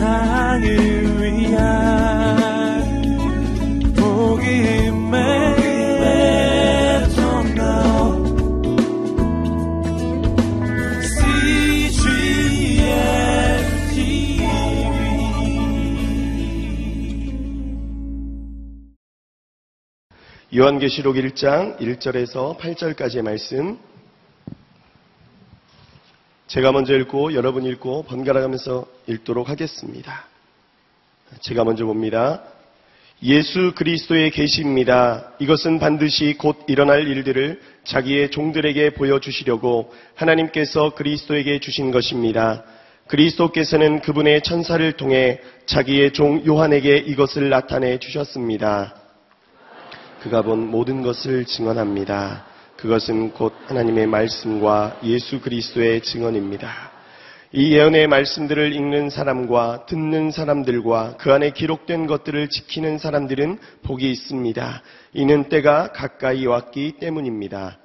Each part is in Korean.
세상을 위한 복음의 요한계시록 1장 1절에서 8절까지의 말씀 제가 먼저 읽고 여러분 읽고 번갈아 가면서 읽도록 하겠습니다. 제가 먼저 봅니다. 예수 그리스도의 계시입니다. 이것은 반드시 곧 일어날 일들을 자기의 종들에게 보여주시려고 하나님께서 그리스도에게 주신 것입니다. 그리스도께서는 그분의 천사를 통해 자기의 종 요한에게 이것을 나타내 주셨습니다. 그가 본 모든 것을 증언합니다. 그것은 곧 하나님의 말씀과 예수 그리스도의 증언입니다. 이 예언의 말씀들을 읽는 사람과 듣는 사람들과 그 안에 기록된 것들을 지키는 사람들은 복이 있습니다. 이는 때가 가까이 왔기 때문입니다.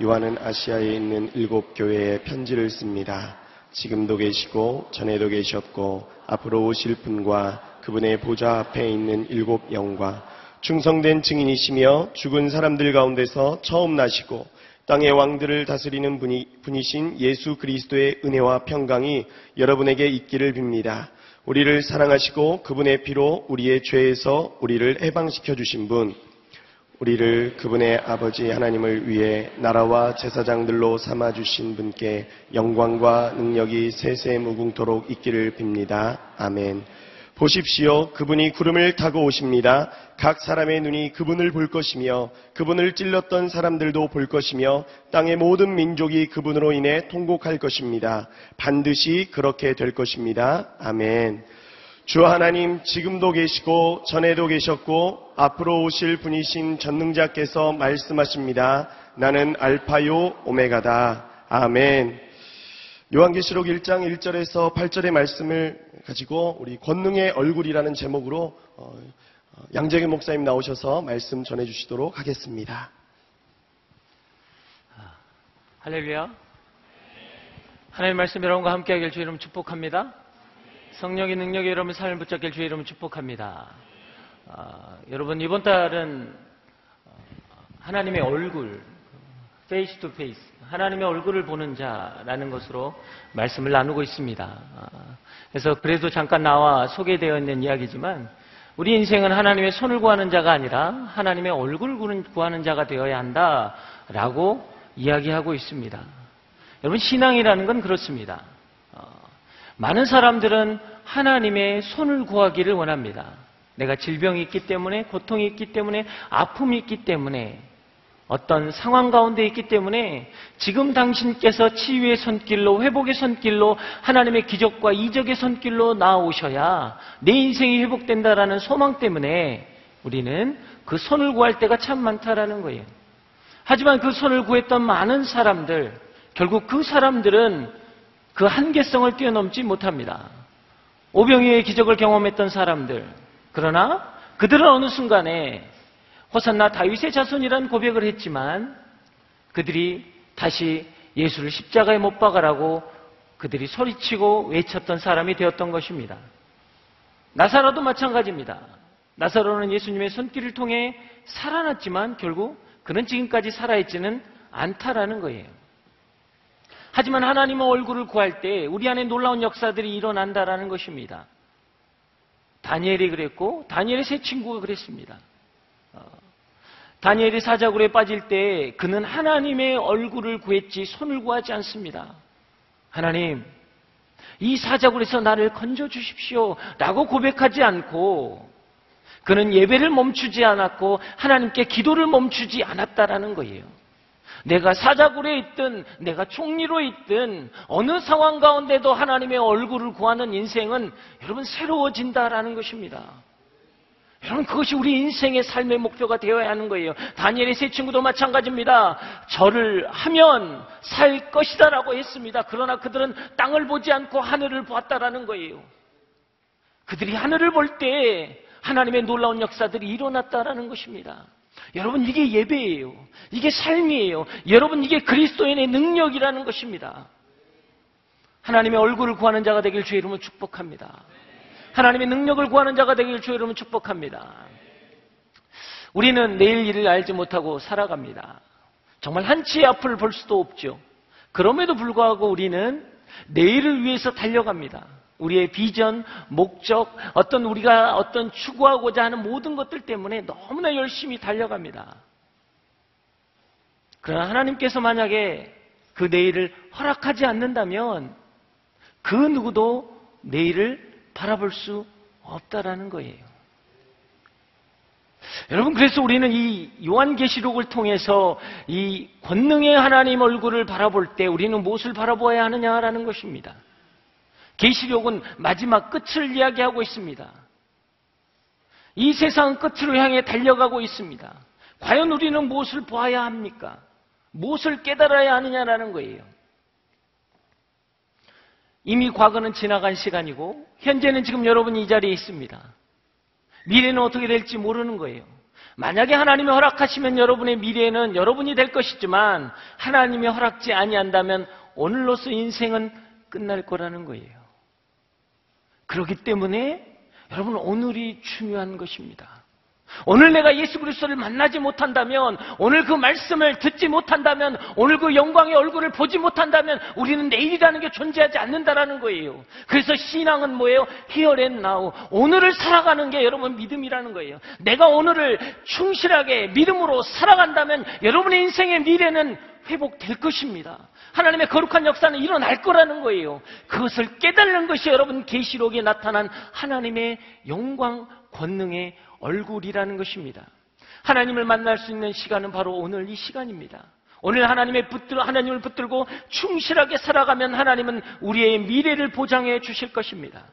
요한은 아시아에 있는 일곱 교회에 편지를 씁니다. 지금도 계시고 전에도 계셨고 앞으로 오실 분과 그분의 보좌 앞에 있는 일곱 영과 충성된 증인이시며 죽은 사람들 가운데서 처음 나시고 땅의 왕들을 다스리는 분이, 분이 신 예수 그리스도의 은혜와 평강이 여러분에게 있기를 빕니다. 우리를 사랑하시고 그분의 피로 우리의 죄에서 우리를 해방시켜 주신 분, 우리를 그분의 아버지 하나님을 위해 나라와 제사장들로 삼아 주신 분께 영광과 능력이 세세 무궁토록 있기를 빕니다. 아멘. 보십시오. 그분이 구름을 타고 오십니다. 각 사람의 눈이 그분을 볼 것이며 그분을 찔렀던 사람들도 볼 것이며 땅의 모든 민족이 그분으로 인해 통곡할 것입니다. 반드시 그렇게 될 것입니다. 아멘. 주 하나님 지금도 계시고 전에도 계셨고 앞으로 오실 분이신 전능자께서 말씀하십니다. 나는 알파요 오메가다. 아멘. 요한계시록 1장 1절에서 8절의 말씀을 가지고 우리 권능의 얼굴이라는 제목으로 어, 어, 양재균 목사님 나오셔서 말씀 전해주시도록 하겠습니다. 할렐루야. 하나님 말씀 여러분과 함께하길 주의 이름 축복합니다. 성령의 능력이 여러분 삶을 붙잡길 주의 이름 축복합니다. 아, 여러분 이번 달은 어, 하나님의 얼굴, face to face, 하나님의 얼굴을 보는 자라는 것으로 말씀을 나누고 있습니다. 아, 그래서 그래도 잠깐 나와 소개되어 있는 이야기지만 우리 인생은 하나님의 손을 구하는 자가 아니라 하나님의 얼굴을 구하는 자가 되어야 한다라고 이야기하고 있습니다. 여러분 신앙이라는 건 그렇습니다. 어, 많은 사람들은 하나님의 손을 구하기를 원합니다. 내가 질병이 있기 때문에 고통이 있기 때문에 아픔이 있기 때문에 어떤 상황 가운데 있기 때문에 지금 당신께서 치유의 손길로 회복의 손길로 하나님의 기적과 이적의 손길로 나오셔야 내 인생이 회복된다라는 소망 때문에 우리는 그 손을 구할 때가 참 많다라는 거예요. 하지만 그 손을 구했던 많은 사람들 결국 그 사람들은 그 한계성을 뛰어넘지 못합니다. 오병이의 기적을 경험했던 사람들 그러나 그들은 어느 순간에 호산나 다윗의 자손이란 고백을 했지만 그들이 다시 예수를 십자가에 못 박아라고 그들이 소리치고 외쳤던 사람이 되었던 것입니다. 나사로도 마찬가지입니다. 나사로는 예수님의 손길을 통해 살아났지만 결국 그는 지금까지 살아있지는 않다라는 거예요. 하지만 하나님의 얼굴을 구할 때 우리 안에 놀라운 역사들이 일어난다라는 것입니다. 다니엘이 그랬고 다니엘의 세 친구가 그랬습니다. 어, 다니엘이 사자굴에 빠질 때 그는 하나님의 얼굴을 구했지 손을 구하지 않습니다. 하나님, 이 사자굴에서 나를 건져 주십시오. 라고 고백하지 않고 그는 예배를 멈추지 않았고 하나님께 기도를 멈추지 않았다라는 거예요. 내가 사자굴에 있든 내가 총리로 있든 어느 상황 가운데도 하나님의 얼굴을 구하는 인생은 여러분 새로워진다라는 것입니다. 여러분 그것이 우리 인생의 삶의 목표가 되어야 하는 거예요. 다니엘의 세 친구도 마찬가지입니다. 절을 하면 살 것이다라고 했습니다. 그러나 그들은 땅을 보지 않고 하늘을 보았다라는 거예요. 그들이 하늘을 볼 때 하나님의 놀라운 역사들이 일어났다라는 것입니다. 여러분 이게 예배예요. 이게 삶이에요. 여러분 이게 그리스도인의 능력이라는 것입니다. 하나님의 얼굴을 구하는 자가 되길 주의 이름으로 축복합니다. 하나님의 능력을 구하는 자가 되길 주의 이름으로 축복합니다. 우리는 내일 일을 알지 못하고 살아갑니다. 정말 한치의 앞을 볼 수도 없죠. 그럼에도 불구하고 우리는 내일을 위해서 달려갑니다. 우리의 비전, 목적, 어떤 우리가 어떤 추구하고자 하는 모든 것들 때문에 너무나 열심히 달려갑니다. 그러나 하나님께서 만약에 그 내일을 허락하지 않는다면 그 누구도 내일을 바라볼 수 없다라는 거예요. 여러분 그래서 우리는 이 요한계시록을 통해서 이 권능의 하나님 얼굴을 바라볼 때 우리는 무엇을 바라보아야 하느냐라는 것입니다. 계시록은 마지막 끝을 이야기하고 있습니다. 이 세상 끝으로 향해 달려가고 있습니다. 과연 우리는 무엇을 보아야 합니까? 무엇을 깨달아야 하느냐라는 거예요. 이미 과거는 지나간 시간이고 현재는 지금 여러분이 이 자리에 있습니다. 미래는 어떻게 될지 모르는 거예요. 만약에 하나님이 허락하시면 여러분의 미래는 여러분이 될 것이지만 하나님이 허락지 아니한다면 오늘로서 인생은 끝날 거라는 거예요. 그렇기 때문에 여러분 오늘이 중요한 것입니다. 오늘 내가 예수 그리스도를 만나지 못한다면, 오늘 그 말씀을 듣지 못한다면, 오늘 그 영광의 얼굴을 보지 못한다면, 우리는 내일이라는 게 존재하지 않는다라는 거예요. 그래서 신앙은 뭐예요? Here and now. 오늘을 살아가는 게 여러분 믿음이라는 거예요. 내가 오늘을 충실하게 믿음으로 살아간다면, 여러분의 인생의 미래는 회복될 것입니다. 하나님의 거룩한 역사는 일어날 거라는 거예요. 그것을 깨달는 것이 여러분 계시록에 나타난 하나님의 영광 권능의 얼굴이라는 것입니다. 하나님을 만날 수 있는 시간은 바로 오늘 이 시간입니다. 오늘 하나님의 붙들, 하나님을 붙들고 충실하게 살아가면 하나님은 우리의 미래를 보장해 주실 것입니다.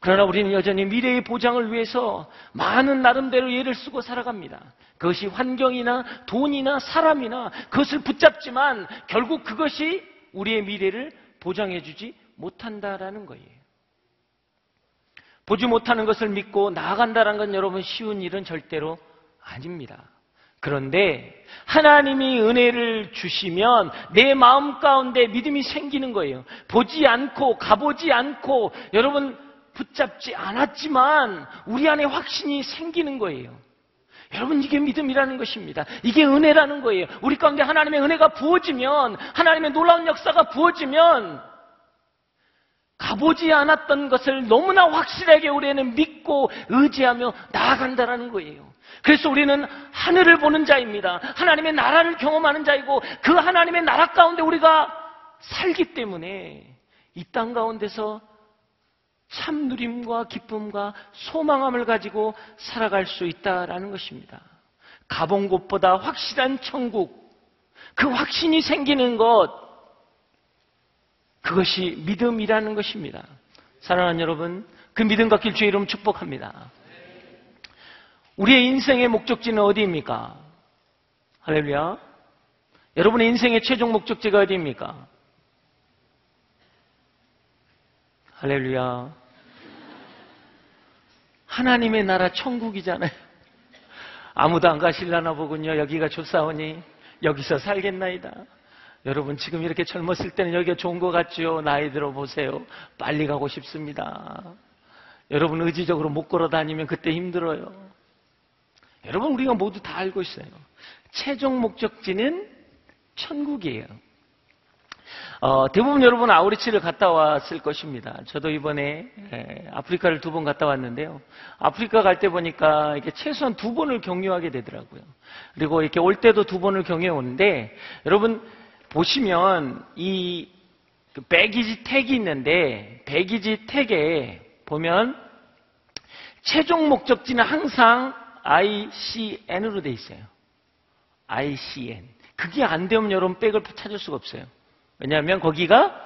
그러나 우리는 여전히 미래의 보장을 위해서 많은 나름대로 예를 쓰고 살아갑니다. 그것이 환경이나 돈이나 사람이나 그것을 붙잡지만 결국 그것이 우리의 미래를 보장해 주지 못한다라는 거예요. 보지 못하는 것을 믿고 나아간다는 건 여러분 쉬운 일은 절대로 아닙니다. 그런데 하나님이 은혜를 주시면 내 마음 가운데 믿음이 생기는 거예요. 보지 않고 가보지 않고 여러분 붙잡지 않았지만 우리 안에 확신이 생기는 거예요. 여러분 이게 믿음이라는 것입니다. 이게 은혜라는 거예요. 우리 가운데 하나님의 은혜가 부어지면 하나님의 놀라운 역사가 부어지면 가보지 않았던 것을 너무나 확실하게 우리는 믿고 의지하며 나아간다는 거예요. 그래서 우리는 하늘을 보는 자입니다. 하나님의 나라를 경험하는 자이고 그 하나님의 나라 가운데 우리가 살기 때문에 이 땅 가운데서 참 누림과 기쁨과 소망함을 가지고 살아갈 수 있다라는 것입니다. 가본 곳보다 확실한 천국, 그 확신이 생기는 것, 그것이 믿음이라는 것입니다. 사랑하는 여러분, 그 믿음 갖길 주의 이름 축복합니다. 우리의 인생의 목적지는 어디입니까? 할렐루야. 여러분의 인생의 최종 목적지가 어디입니까? 할렐루야. 하나님의 나라 천국이잖아요. 아무도 안 가실라나 보군요. 여기가 좋사오니 여기서 살겠나이다. 여러분 지금 이렇게 젊었을 때는 여기가 좋은 것 같죠? 나이 들어 보세요. 빨리 가고 싶습니다. 여러분 의지적으로 못 걸어 다니면 그때 힘들어요. 여러분 우리가 모두 다 알고 있어요. 최종 목적지는 천국이에요. 어, 대부분 여러분 아우리치를 갔다 왔을 것입니다. 저도 이번에 에, 아프리카를 두 번 갔다 왔는데요. 아프리카 갈 때 보니까 이게 최소한 두 번을 경유하게 되더라고요. 그리고 이렇게 올 때도 두 번을 경유해 오는데 여러분 보시면 이 baggage 그 tag이 있는데 baggage tag에 보면 최종 목적지는 항상 ICN으로 돼 있어요. ICN. 그게 안 되면 여러분 백을 찾을 수가 없어요. 왜냐하면 거기가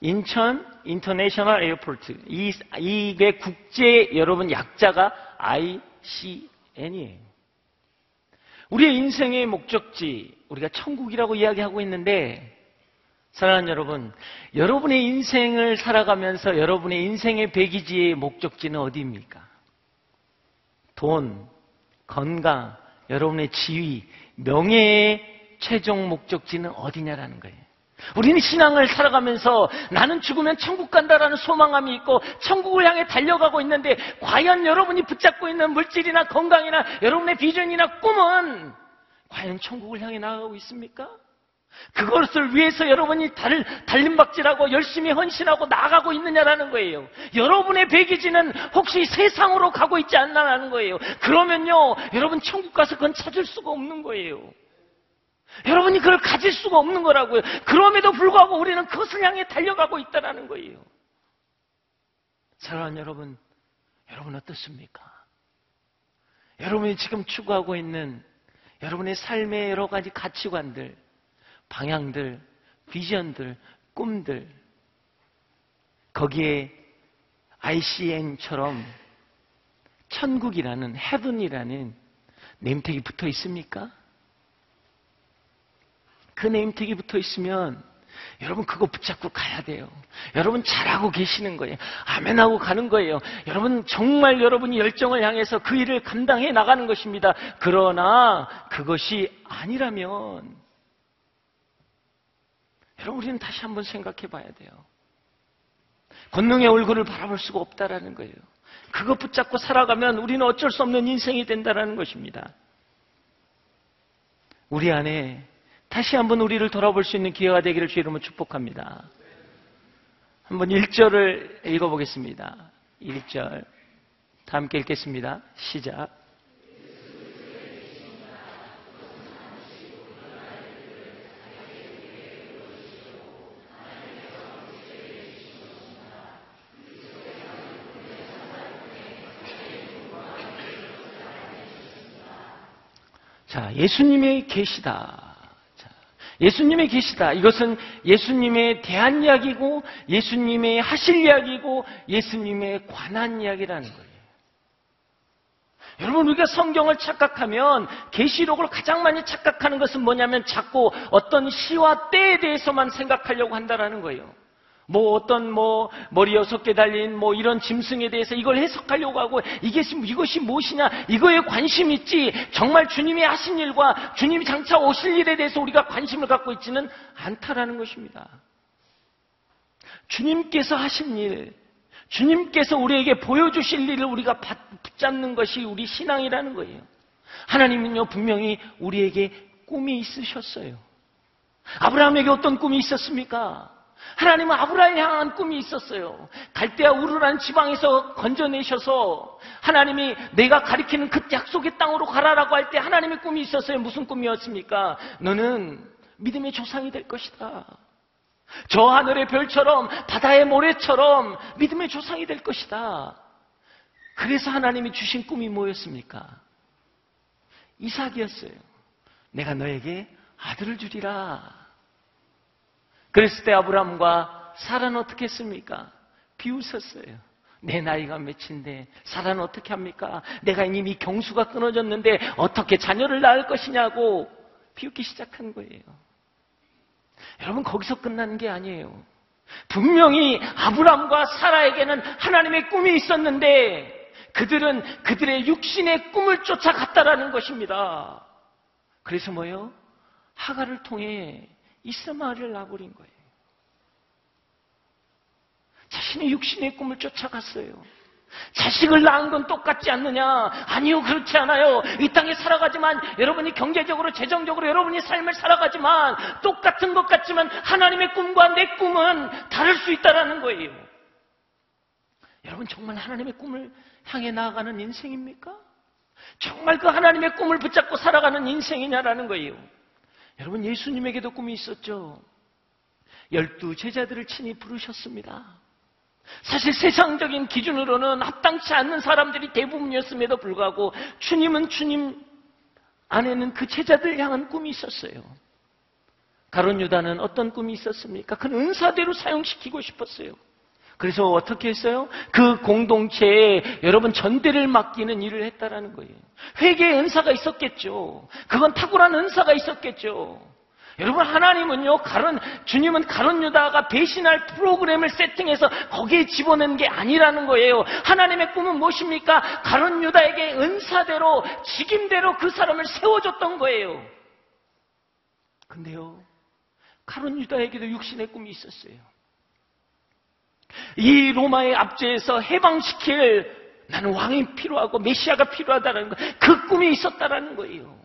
인천 International Airport. 이, 이게 국제 여러분 약자가 ICN이에요. 우리의 인생의 목적지, 우리가 천국이라고 이야기하고 있는데, 사랑하는 여러분, 여러분의 인생을 살아가면서 여러분의 인생의 배기지의 목적지는 어디입니까? 돈, 건강, 여러분의 지위, 명예의 최종 목적지는 어디냐라는 거예요. 우리는 신앙을 살아가면서 나는 죽으면 천국 간다라는 소망감이 있고 천국을 향해 달려가고 있는데 과연 여러분이 붙잡고 있는 물질이나 건강이나 여러분의 비전이나 꿈은 과연 천국을 향해 나아가고 있습니까? 그것을 위해서 여러분이 달, 달림박질하고 열심히 헌신하고 나아가고 있느냐라는 거예요. 여러분의 배기지는 혹시 세상으로 가고 있지 않나라는 거예요. 그러면요, 여러분 천국 가서 그건 찾을 수가 없는 거예요. 여러분이 그걸 가질 수가 없는 거라고요. 그럼에도 불구하고 우리는 그것을 향해 달려가고 있다는 거예요. 사랑하는 여러분, 여러분 어떻습니까? 여러분이 지금 추구하고 있는 여러분의 삶의 여러 가지 가치관들, 방향들, 비전들, 꿈들, 거기에 ICN처럼 천국이라는, 헤븐이라는 네임택이 붙어 있습니까? 그 네임택이 붙어 있으면 여러분 그거 붙잡고 가야 돼요. 여러분 잘하고 계시는 거예요. 아멘하고 가는 거예요. 여러분 정말 여러분이 열정을 향해서 그 일을 감당해 나가는 것입니다. 그러나 그것이 아니라면 여러분 우리는 다시 한번 생각해 봐야 돼요. 권능의 얼굴을 바라볼 수가 없다라는 거예요. 그거 붙잡고 살아가면 우리는 어쩔 수 없는 인생이 된다라는 것입니다. 우리 안에 다시 한번 우리를 돌아볼 수 있는 기회가 되기를 주 이름으로 축복합니다. 한번 1절을 읽어보겠습니다. 1절. 다 함께 읽겠습니다. 시작. 자, 예수님의 계시다. 자, 예수님의 계시다. 이것은 예수님의 대한 이야기고, 예수님의 하실 이야기고, 예수님의 관한 이야기라는 거예요. 여러분 우리가 성경을 착각하면 계시록을 가장 많이 착각하는 것은 뭐냐면 자꾸 어떤 시와 때에 대해서만 생각하려고 한다라는 거예요. 뭐 어떤 뭐 머리 여섯 개 달린 뭐 이런 짐승에 대해서 이걸 해석하려고 하고 이게 이것이 무엇이냐 이거에 관심 있지 정말 주님이 하신 일과 주님이 장차 오실 일에 대해서 우리가 관심을 갖고 있지는 않다라는 것입니다. 주님께서 하신 일, 주님께서 우리에게 보여주실 일을 우리가 붙잡는 것이 우리 신앙이라는 거예요. 하나님은요 분명히 우리에게 꿈이 있으셨어요. 아브라함에게 어떤 꿈이 있었습니까? 하나님은 아브라함을 향한 꿈이 있었어요. 갈대아 우르라는 지방에서 건져내셔서 하나님이 내가 가리키는 그 약속의 땅으로 가라라고 할 때 하나님의 꿈이 있었어요. 무슨 꿈이었습니까? 너는 믿음의 조상이 될 것이다. 저 하늘의 별처럼 바다의 모래처럼 믿음의 조상이 될 것이다. 그래서 하나님이 주신 꿈이 뭐였습니까? 이삭이었어요. 내가 너에게 아들을 주리라. 그랬을 때 아브라함과 사라는 어떻게 했습니까? 비웃었어요. 내 나이가 몇인데 사라는 어떻게 합니까? 내가 이미 경수가 끊어졌는데 어떻게 자녀를 낳을 것이냐고 비웃기 시작한 거예요. 여러분 거기서 끝나는 게 아니에요. 분명히 아브라함과 사라에게는 하나님의 꿈이 있었는데 그들은 그들의 육신의 꿈을 쫓아갔다라는 것입니다. 그래서 뭐요? 하가를 통해 이스마엘을 낳아버린 거예요. 자신의 육신의 꿈을 쫓아갔어요. 자식을 낳은 건 똑같지 않느냐? 아니요, 그렇지 않아요. 이 땅에 살아가지만 여러분이 경제적으로, 재정적으로 여러분이 삶을 살아가지만 똑같은 것 같지만 하나님의 꿈과 내 꿈은 다를 수 있다라는 거예요. 여러분 정말 하나님의 꿈을 향해 나아가는 인생입니까? 정말 그 하나님의 꿈을 붙잡고 살아가는 인생이냐라는 거예요. 여러분 예수님에게도 꿈이 있었죠. 열두 제자들을 친히 부르셨습니다. 사실 세상적인 기준으로는 합당치 않는 사람들이 대부분이었음에도 불구하고 주님은 주님 안에는 그 제자들 향한 꿈이 있었어요. 가론 유다는 어떤 꿈이 있었습니까? 그는 은사대로 사용시키고 싶었어요. 그래서 어떻게 했어요? 그 공동체에 여러분 전대를 맡기는 일을 했다라는 거예요. 회개의 은사가 있었겠죠. 그건 탁월한 은사가 있었겠죠. 여러분 하나님은요 가론 주님은 가론 유다가 배신할 프로그램을 세팅해서 거기에 집어넣는 게 아니라는 거예요. 하나님의 꿈은 무엇입니까? 가론 유다에게 은사대로 직임대로 그 사람을 세워줬던 거예요. 근데요 가론 유다에게도 육신의 꿈이 있었어요. 이 로마의 압제에서 해방시킬 나는 왕이 필요하고 메시아가 필요하다는 거, 그 꿈이 있었다라는 거예요.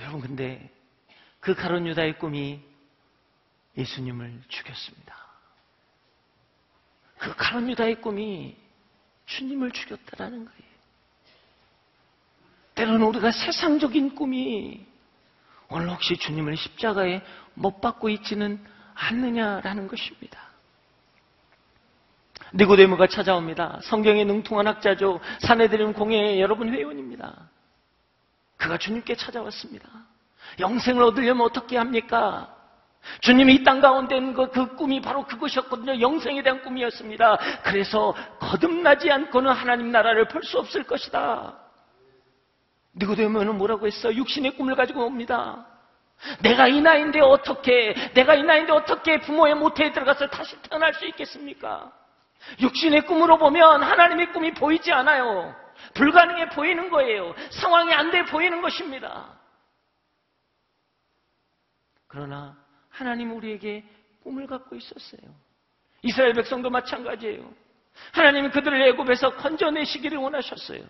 여러분, 근데 그 가론 유다의 꿈이 예수님을 죽였습니다. 그 가론 유다의 꿈이 주님을 죽였다라는 거예요. 때로는 우리가 세상적인 꿈이 오늘 혹시 주님을 십자가에 못 박고 있지는 않느냐라는 것입니다. 니고데모가 찾아옵니다. 성경에 능통한 학자죠. 사내들은 공회의 여러분 회원입니다. 그가 주님께 찾아왔습니다. 영생을 얻으려면 어떻게 합니까? 주님이 이 땅 가운데 있는 그, 그 꿈이 바로 그것이었거든요. 영생에 대한 꿈이었습니다. 그래서 거듭나지 않고는 하나님 나라를 볼 수 없을 것이다. 니고데모는 뭐라고 했어? 육신의 꿈을 가지고 옵니다. 내가 이 나이인데 어떻게, 내가 이 나이인데 어떻게 부모의 모태에 들어가서 다시 태어날 수 있겠습니까? 육신의 꿈으로 보면 하나님의 꿈이 보이지 않아요. 불가능해 보이는 거예요. 상황이 안 돼 보이는 것입니다. 그러나 하나님 우리에게 꿈을 갖고 있었어요. 이스라엘 백성도 마찬가지예요. 하나님이 그들을 애굽에서 건져내시기를 원하셨어요.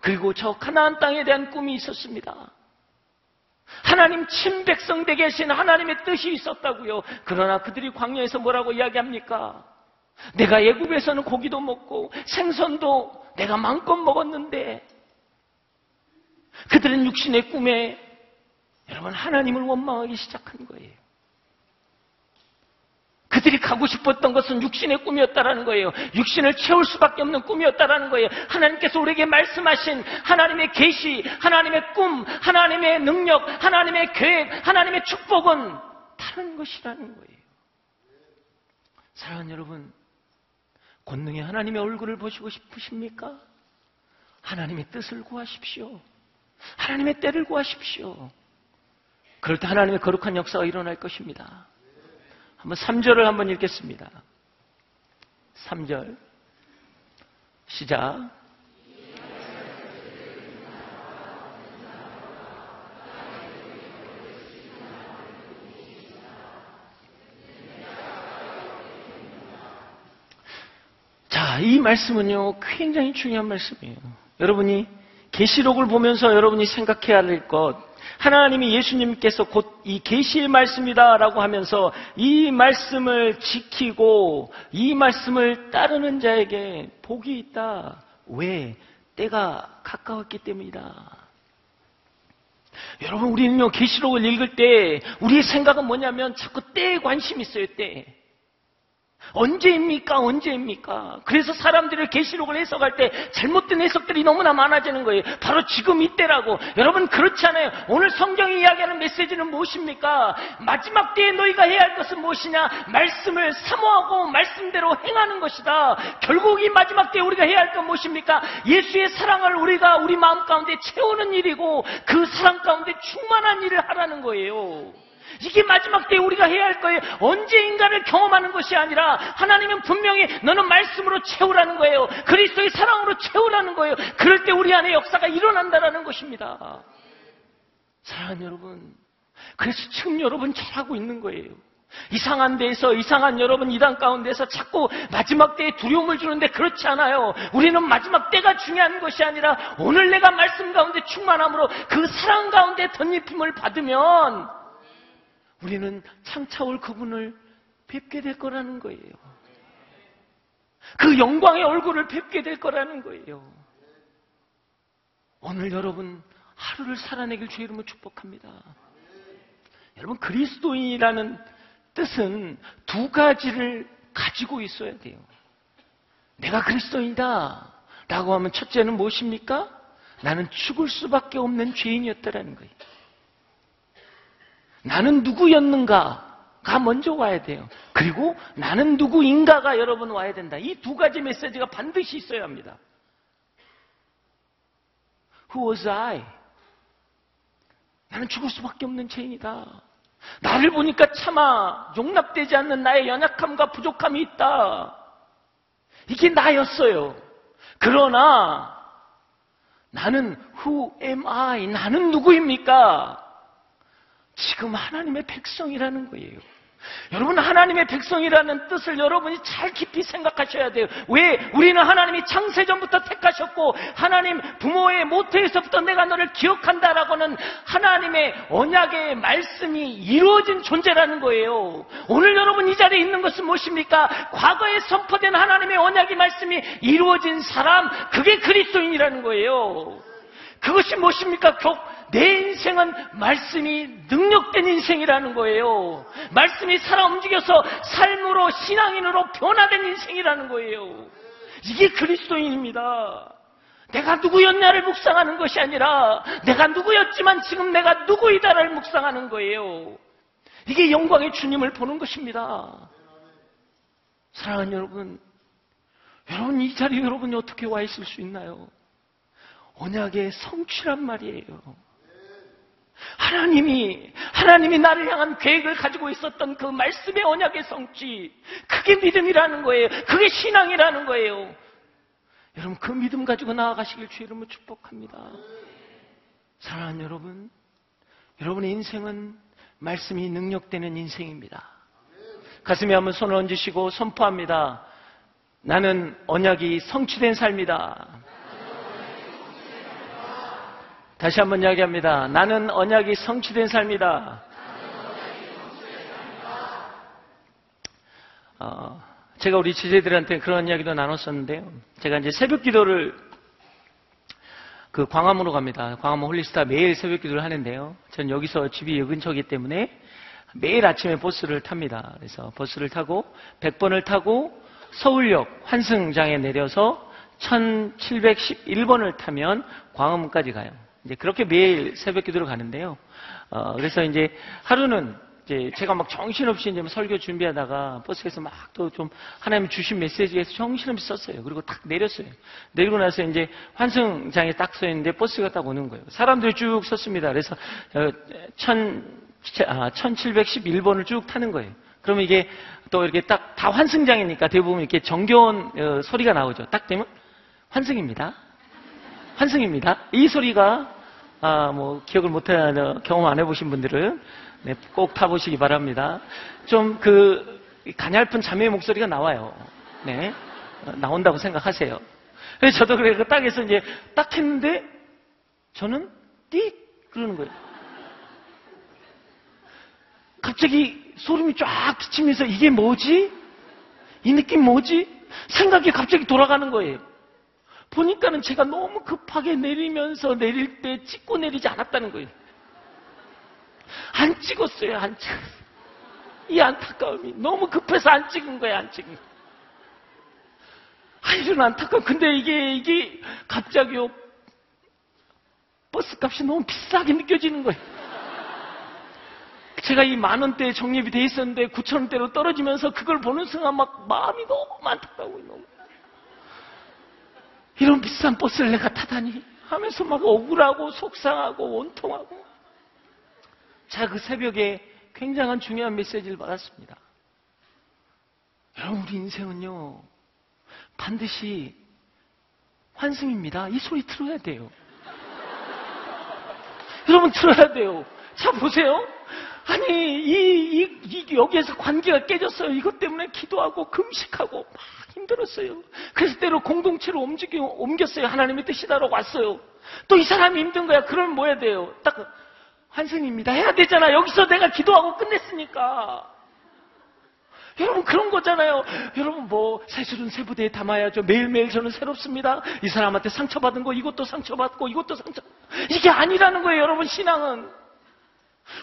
그리고 저 가나안 땅에 대한 꿈이 있었습니다. 하나님 친백성 되게 하신 하나님의 뜻이 있었다고요. 그러나 그들이 광야에서 뭐라고 이야기합니까? 내가 애굽에서는 고기도 먹고 생선도 내가 마음껏 먹었는데 그들은 육신의 꿈에 여러분 하나님을 원망하기 시작한 거예요. 그들이 가고 싶었던 것은 육신의 꿈이었다라는 거예요. 육신을 채울 수밖에 없는 꿈이었다라는 거예요. 하나님께서 우리에게 말씀하신 하나님의 계시, 하나님의 꿈, 하나님의 능력, 하나님의 계획, 하나님의 축복은 다른 것이라는 거예요. 사랑하는 여러분, 권능의 하나님의 얼굴을 보시고 싶으십니까? 하나님의 뜻을 구하십시오. 하나님의 때를 구하십시오. 그럴 때 하나님의 거룩한 역사가 일어날 것입니다. 한번 3절을 한번 읽겠습니다. 3절. 시작. 자, 이 말씀은요, 굉장히 중요한 말씀이에요. 여러분이 계시록을 보면서 여러분이 생각해야 할 것, 하나님이 예수님께서 곧 이 계시의 말씀이다라고 하면서 이 말씀을 지키고 이 말씀을 따르는 자에게 복이 있다. 왜? 때가 가까웠기 때문이다. 여러분 우리는요 계시록을 읽을 때 우리의 생각은 뭐냐면 자꾸 때에 관심이 있어요. 때. 언제입니까? 언제입니까? 그래서 사람들이 계시록을 해석할 때 잘못된 해석들이 너무나 많아지는 거예요. 바로 지금 이때라고. 여러분 그렇지 않아요. 오늘 성경이 이야기하는 메시지는 무엇입니까? 마지막 때에 너희가 해야 할 것은 무엇이냐? 말씀을 사모하고 말씀대로 행하는 것이다. 결국 이 마지막 때에 우리가 해야 할 건 무엇입니까? 예수의 사랑을 우리가 우리 마음 가운데 채우는 일이고 그 사랑 가운데 충만한 일을 하라는 거예요. 이게 마지막 때에 우리가 해야 할 거예요. 언제 인간을 경험하는 것이 아니라 하나님은 분명히 너는 말씀으로 채우라는 거예요. 그리스도의 사랑으로 채우라는 거예요. 그럴 때 우리 안에 역사가 일어난다라는 것입니다. 사랑하는 여러분, 그래서 지금 여러분 잘하고 있는 거예요. 이상한 데에서 이상한 여러분 이단 가운데서 자꾸 마지막 때에 두려움을 주는데 그렇지 않아요. 우리는 마지막 때가 중요한 것이 아니라 오늘 내가 말씀 가운데 충만함으로 그 사랑 가운데 덧입힘을 받으면 우리는 창차올 그분을 뵙게 될 거라는 거예요. 그 영광의 얼굴을 뵙게 될 거라는 거예요. 오늘 여러분 하루를 살아내길 주의 이름으로 축복합니다. 여러분 그리스도인이라는 뜻은 두 가지를 가지고 있어야 돼요. 내가 그리스도인이다 라고 하면 첫째는 무엇입니까? 나는 죽을 수밖에 없는 죄인이었다라는 거예요. 나는 누구였는가가 먼저 와야 돼요. 그리고 나는 누구인가가 여러분 와야 된다. 이 두 가지 메시지가 반드시 있어야 합니다. Who was I? 나는 죽을 수밖에 없는 죄인이다. 나를 보니까 차마 용납되지 않는 나의 연약함과 부족함이 있다. 이게 나였어요. 그러나 나는 who am I? 나는 누구입니까? 지금 하나님의 백성이라는 거예요. 여러분 하나님의 백성이라는 뜻을 여러분이 잘 깊이 생각하셔야 돼요. 왜? 우리는 하나님이 창세전부터 택하셨고 하나님 부모의 모태에서부터 내가 너를 기억한다라고는 하나님의 언약의 말씀이 이루어진 존재라는 거예요. 오늘 여러분 이 자리에 있는 것은 무엇입니까? 과거에 선포된 하나님의 언약의 말씀이 이루어진 사람 그게 그리스도인이라는 거예요. 그것이 무엇입니까? 내 인생은 말씀이 능력된 인생이라는 거예요. 말씀이 살아 움직여서 삶으로 신앙인으로 변화된 인생이라는 거예요. 이게 그리스도인입니다. 내가 누구였냐를 묵상하는 것이 아니라 내가 누구였지만 지금 내가 누구이다를 묵상하는 거예요. 이게 영광의 주님을 보는 것입니다. 사랑하는 여러분, 여러분 이 자리에 여러분이 어떻게 와 있을 수 있나요? 언약의 성취란 말이에요. 하나님이 하나님이 나를 향한 계획을 가지고 있었던 그 말씀의 언약의 성취 그게 믿음이라는 거예요. 그게 신앙이라는 거예요. 여러분 그 믿음 가지고 나아가시길 주 이름으로 축복합니다. 사랑하는 여러분, 여러분의 인생은 말씀이 능력되는 인생입니다. 가슴에 한번 손을 얹으시고 선포합니다. 나는 언약이 성취된 삶이다. 다시 한번 이야기합니다. 나는 언약이 성취된 삶이다. 어, 제가 우리 지체들한테 그런 이야기도 나눴었는데요. 제가 이제 새벽 기도를 그 광화문으로 갑니다. 광화문 홀리스타 매일 새벽 기도를 하는데요. 전 여기서 집이 여 근처이기 때문에 매일 아침에 버스를 탑니다. 그래서 버스를 타고 100번을 타고 서울역 환승장에 내려서 1711번을 타면 광화문까지 가요. 이제 그렇게 매일 새벽 기도를 가는데요. 어, 그래서 이제 하루는 이제 제가 막 정신없이 이제 설교 준비하다가 버스에서 막 또 좀 하나님 주신 메시지에서 정신없이 썼어요. 그리고 딱 내렸어요. 내리고 나서 이제 환승장에 딱 서 있는데 버스가 딱 오는 거예요. 사람들이 쭉 섰습니다. 그래서 어, 천, 아, 1711번을 쭉 타는 거예요. 그러면 이게 또 이렇게 딱 다 환승장이니까 대부분 이렇게 정겨운 어, 소리가 나오죠. 딱 되면 환승입니다. 환승입니다. 이 소리가 아, 뭐 기억을 못하는 경험 안 해보신 분들은 네, 꼭 타보시기 바랍니다. 좀 그 가냘픈 자매의 목소리가 나와요. 네, 어, 나온다고 생각하세요. 그래서 저도 그래 그 딱에서 이제 딱 했는데 저는 띡 그러는 거예요. 갑자기 소름이 쫙 끼치면서 이게 뭐지? 이 느낌 뭐지? 생각이 갑자기 돌아가는 거예요. 보니까는 제가 너무 급하게 내리면서 내릴 때 찍고 내리지 않았다는 거예요. 안 찍었어요, 안 찍었어요. 이 안타까움이 너무 급해서 안 찍은 거예요, 안 찍은 거예요. 아, 이런 안타까움. 근데 이게, 이게 갑자기요, 버스 값이 너무 비싸게 느껴지는 거예요. 제가 이 만 원대에 적립이 돼 있었는데 9천 원대로 떨어지면서 그걸 보는 순간 막 마음이 너무 안타까워요, 너무. 이런 비싼 버스를 내가 타다니 하면서 막 억울하고 속상하고 원통하고 자, 그 새벽에 굉장한 중요한 메시지를 받았습니다. 여러분, 우리 인생은요, 반드시 환승입니다. 이 소리 들어야 돼요. 여러분, 들어야 돼요. 자, 보세요. 아니, 이, 이, 이, 여기에서 관계가 깨졌어요. 이것 때문에 기도하고 금식하고 막 힘들었어요. 그래서 때로 공동체로 움직여, 옮겼어요. 하나님의 뜻이다라고 왔어요. 또 이 사람이 힘든 거야. 그러면 뭐 해야 돼요? 딱 환승입니다. 해야 되잖아. 여기서 내가 기도하고 끝냈으니까. 여러분 그런 거잖아요. 여러분 뭐 세술은 세부대에 담아야죠. 매일매일 저는 새롭습니다. 이 사람한테 상처받은 거 이것도 상처받고 이것도 상처 이게 아니라는 거예요. 여러분 신앙은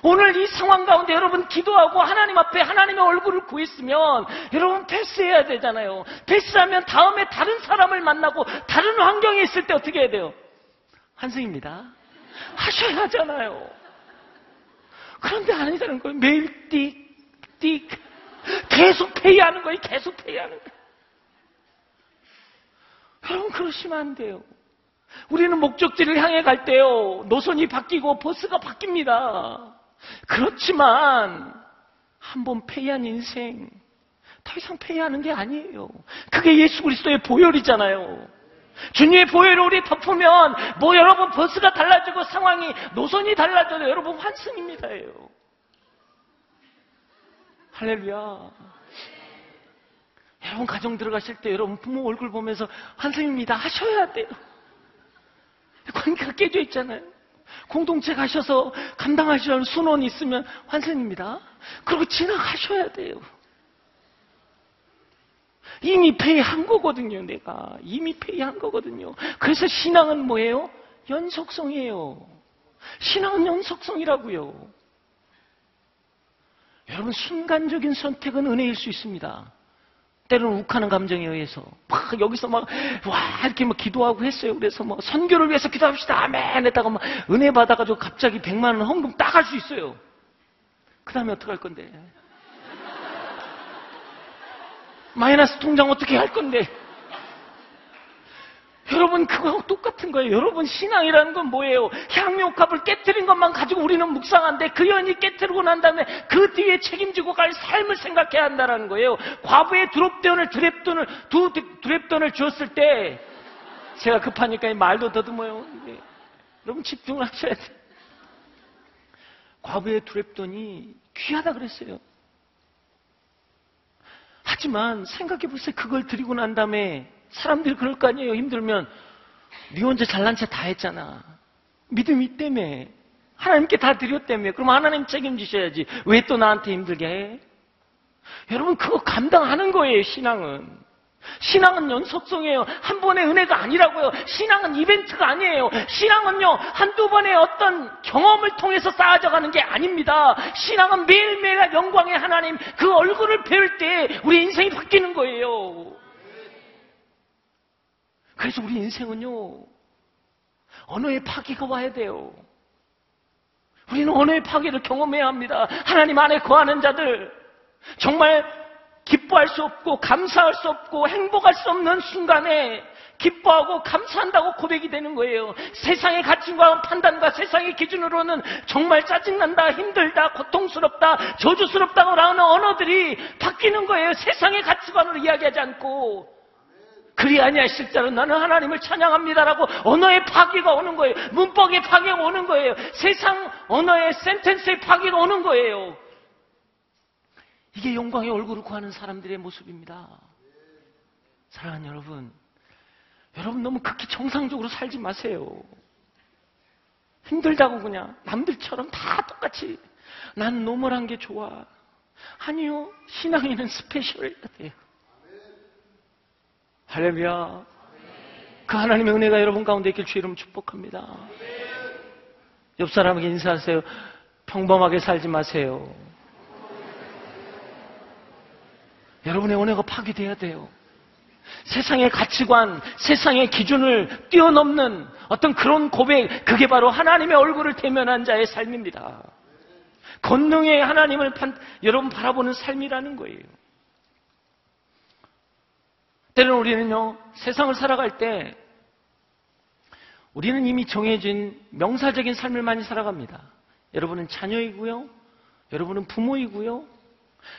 오늘 이 상황 가운데 여러분 기도하고 하나님 앞에 하나님의 얼굴을 구했으면 여러분 패스해야 되잖아요. 패스하면 다음에 다른 사람을 만나고 다른 환경에 있을 때 어떻게 해야 돼요? 환승입니다. 하셔야 하잖아요. 그런데 아니라는 거예요. 매일 띡, 띡. 계속 페이하는 거예요. 계속 페이하는 거예요. 여러분, 그러시면 안 돼요. 우리는 목적지를 향해 갈 때요. 노선이 바뀌고 버스가 바뀝니다. 그렇지만, 한번 페이한 인생, 더 이상 페이하는 게 아니에요. 그게 예수 그리스도의 보혈이잖아요. 주님의 보혈을 우리 덮으면 뭐 여러분 버스가 달라지고 상황이 노선이 달라져도 여러분 환승입니다예요. 할렐루야. 여러분 가정 들어가실 때 여러분 부모 얼굴 보면서 환생입니다 하셔야 돼요. 관계가 깨져 있잖아요. 공동체 가셔서 감당하시는 순원이 있으면 환생입니다. 그리고 지나가셔야 돼요. 이미 페이한 거거든요, 내가. 이미 페이한 거거든요. 그래서 신앙은 뭐예요? 연속성이에요. 신앙은 연속성이라고요. 여러분, 순간적인 선택은 은혜일 수 있습니다. 때로는 욱하는 감정에 의해서 막 여기서 막 와 이렇게 막 기도하고 했어요. 그래서 뭐 선교를 위해서 기도합시다. 아멘 했다가 막 은혜 받아가지고 갑자기 100만 원 헌금 따갈 수 있어요. 그 다음에 어떡할 건데? 마이너스 통장 어떻게 할 건데? 여러분 그거하고 똑같은 거예요. 여러분 신앙이라는 건 뭐예요? 향료값을 깨뜨린 것만 가지고 우리는 묵상한데 그 연이 깨뜨리고 난 다음에 그 뒤에 책임지고 갈 삶을 생각해야 한다는 거예요. 과부의 두렵돈을 드랩돈을 두 드랩돈을 주었을 때 제가 급하니까 말도 더듬어요. 네. 여러분 집중을 하셔야 돼요. 과부의 두랩돈이 귀하다 그랬어요. 하지만 생각해 보세요. 그걸 드리고 난 다음에 사람들이 그럴 거 아니에요. 힘들면 네 혼자 잘난 체 다 했잖아. 믿음이 있다며. 하나님께 다 드렸다며. 그럼 하나님 책임지셔야지. 왜 또 나한테 힘들게 해? 여러분 그거 감당하는 거예요. 신앙은. 신앙은 연속성이에요. 한 번의 은혜가 아니라고요. 신앙은 이벤트가 아니에요. 신앙은요, 한두 번의 어떤 경험을 통해서 쌓아져 가는 게 아닙니다. 신앙은 매일매일 영광의 하나님, 그 얼굴을 배울 때 우리 인생이 바뀌는 거예요. 그래서 우리 인생은요, 언어의 파괴가 와야 돼요. 우리는 언어의 파괴를 경험해야 합니다. 하나님 안에 거하는 자들, 정말 기뻐할 수 없고, 감사할 수 없고, 행복할 수 없는 순간에 기뻐하고 감사한다고 고백이 되는 거예요. 세상의 가치과 판단과 세상의 기준으로는 정말 짜증난다, 힘들다, 고통스럽다, 저주스럽다고 하는 언어들이 바뀌는 거예요. 세상의 가치관으로 이야기하지 않고. 그리 아니하실 자로 나는 하나님을 찬양합니다라고 언어의 파괴가 오는 거예요. 문법의 파괴가 오는 거예요. 세상 언어의 sentence의 파괴가 오는 거예요. 이게 영광의 얼굴을 구하는 사람들의 모습입니다. 사랑하는 여러분, 여러분 너무 극히 정상적으로 살지 마세요. 힘들다고 그냥 남들처럼 다 똑같이 난 normal한 게 좋아. 아니요, 신앙에는 스페셜해야 돼요. 할렐루야. 그 하나님의 은혜가 여러분 가운데 있길 주 이름 축복합니다. 옆 사람에게 인사하세요. 평범하게 살지 마세요. 여러분의 은혜가 파괴돼야 돼요. 세상의 가치관, 세상의 기준을 뛰어넘는 어떤 그런 고백, 그게 바로 하나님의 얼굴을 대면한 자의 삶입니다. 권능의 하나님을 판, 여러분 바라보는 삶이라는 거예요. 때로는 우리는요, 세상을 살아갈 때, 우리는 이미 정해진 명사적인 삶을 많이 살아갑니다. 여러분은 자녀이고요, 여러분은 부모이고요,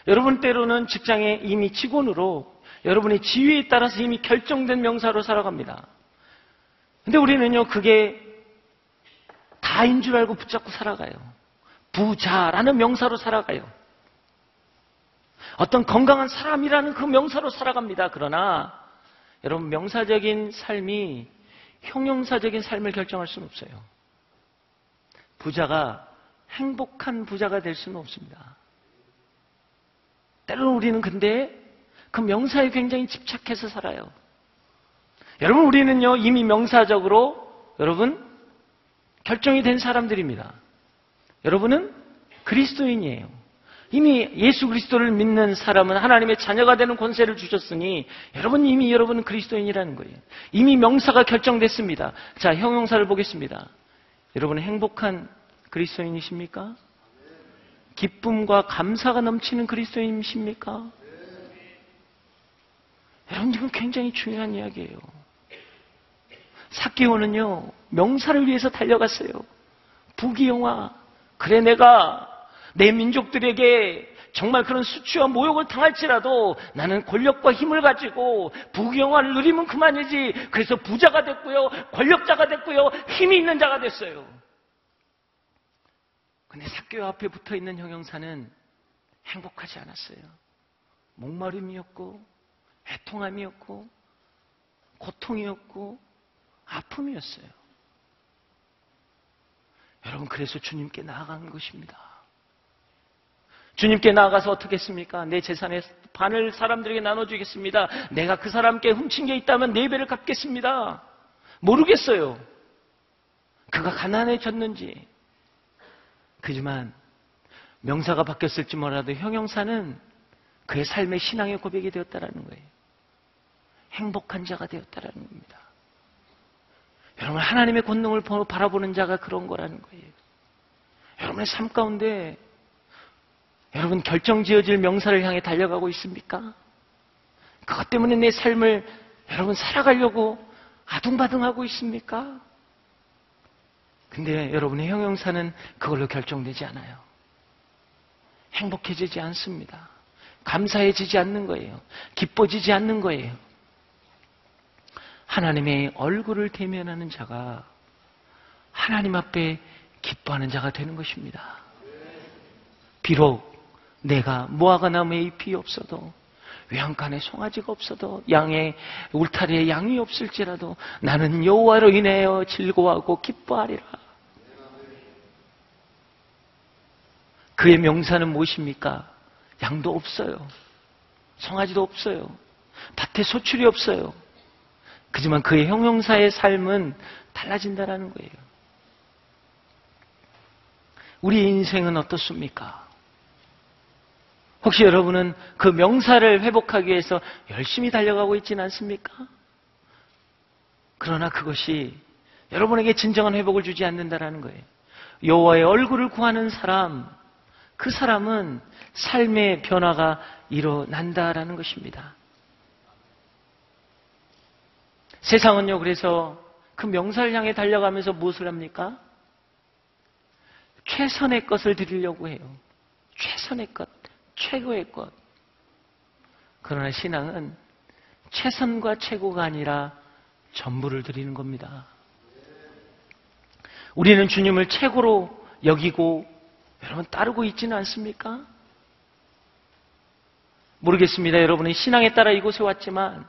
여러분 때로는 직장에 이미 직원으로 여러분의 지위에 따라서 이미 결정된 명사로 살아갑니다. 근데 우리는요, 그게 다인 줄 알고 붙잡고 살아가요. 부자라는 명사로 살아가요. 어떤 건강한 사람이라는 그 명사로 살아갑니다. 그러나 여러분 명사적인 삶이 형용사적인 삶을 결정할 수는 없어요. 부자가 행복한 부자가 될 수는 없습니다. 때로는 우리는 근데 그 명사에 굉장히 집착해서 살아요. 여러분 우리는요 이미 명사적으로 여러분 결정이 된 사람들입니다. 여러분은 그리스도인이에요. 이미 예수 그리스도를 믿는 사람은 하나님의 자녀가 되는 권세를 주셨으니 여러분 이미 여러분은 그리스도인이라는 거예요. 이미 명사가 결정됐습니다. 자, 형용사를 보겠습니다. 여러분은 행복한 그리스도인이십니까? 기쁨과 감사가 넘치는 그리스도인이십니까? 여러분 이건 굉장히 중요한 이야기예요. 사기오는요 명사를 위해서 달려갔어요. 부귀영화. 그래 내가 내 민족들에게 정말 그런 수치와 모욕을 당할지라도 나는 권력과 힘을 가지고 부귀영화를 누리면 그만이지. 그래서 부자가 됐고요. 권력자가 됐고요. 힘이 있는 자가 됐어요. 근데 사교 앞에 붙어 있는 형용사는 행복하지 않았어요. 목마름이었고, 애통함이었고, 고통이었고, 아픔이었어요. 여러분, 그래서 주님께 나아간 것입니다. 주님께 나아가서 어떻게 했습니까? 내 재산의 반을 사람들에게 나눠주겠습니다. 내가 그 사람께 훔친 게 있다면 네 배를 갚겠습니다. 모르겠어요. 그가 가난해졌는지. 그지만 명사가 바뀌었을지 몰라도 형용사는 그의 삶의 신앙의 고백이 되었다라는 거예요. 행복한 자가 되었다라는 겁니다. 여러분 하나님의 권능을 바라보는 자가 그런 거라는 거예요. 여러분의 삶 가운데 여러분 결정 지어질 명사를 향해 달려가고 있습니까? 그것 때문에 내 삶을 여러분 살아가려고 아둥바둥하고 있습니까? 근데 여러분의 형용사는 그걸로 결정되지 않아요. 행복해지지 않습니다. 감사해지지 않는 거예요. 기뻐지지 않는 거예요. 하나님의 얼굴을 대면하는 자가 하나님 앞에 기뻐하는 자가 되는 것입니다. 비록 내가 무화과 나무에 잎이 없어도 외양간에 송아지가 없어도 양의 울타리에 양이 없을지라도 나는 여호와로 인하여 즐거워하고 기뻐하리라. 그의 명사는 무엇입니까? 양도 없어요. 송아지도 없어요. 밭에 소출이 없어요. 그지만 그의 형용사의 삶은 달라진다라는 거예요. 우리 인생은 어떻습니까? 혹시 여러분은 그 명사를 회복하기 위해서 열심히 달려가고 있지는 않습니까? 그러나 그것이 여러분에게 진정한 회복을 주지 않는다라는 거예요. 여호와의 얼굴을 구하는 사람, 그 사람은 삶의 변화가 일어난다라는 것입니다. 세상은요, 그래서 그 명사를 향해 달려가면서 무엇을 합니까? 최선의 것을 드리려고 해요. 최선의 것, 최고의 것. 그러나 신앙은 최선과 최고가 아니라 전부를 드리는 겁니다. 우리는 주님을 최고로 여기고 여러분 따르고 있지는 않습니까? 모르겠습니다. 여러분은 신앙에 따라 이곳에 왔지만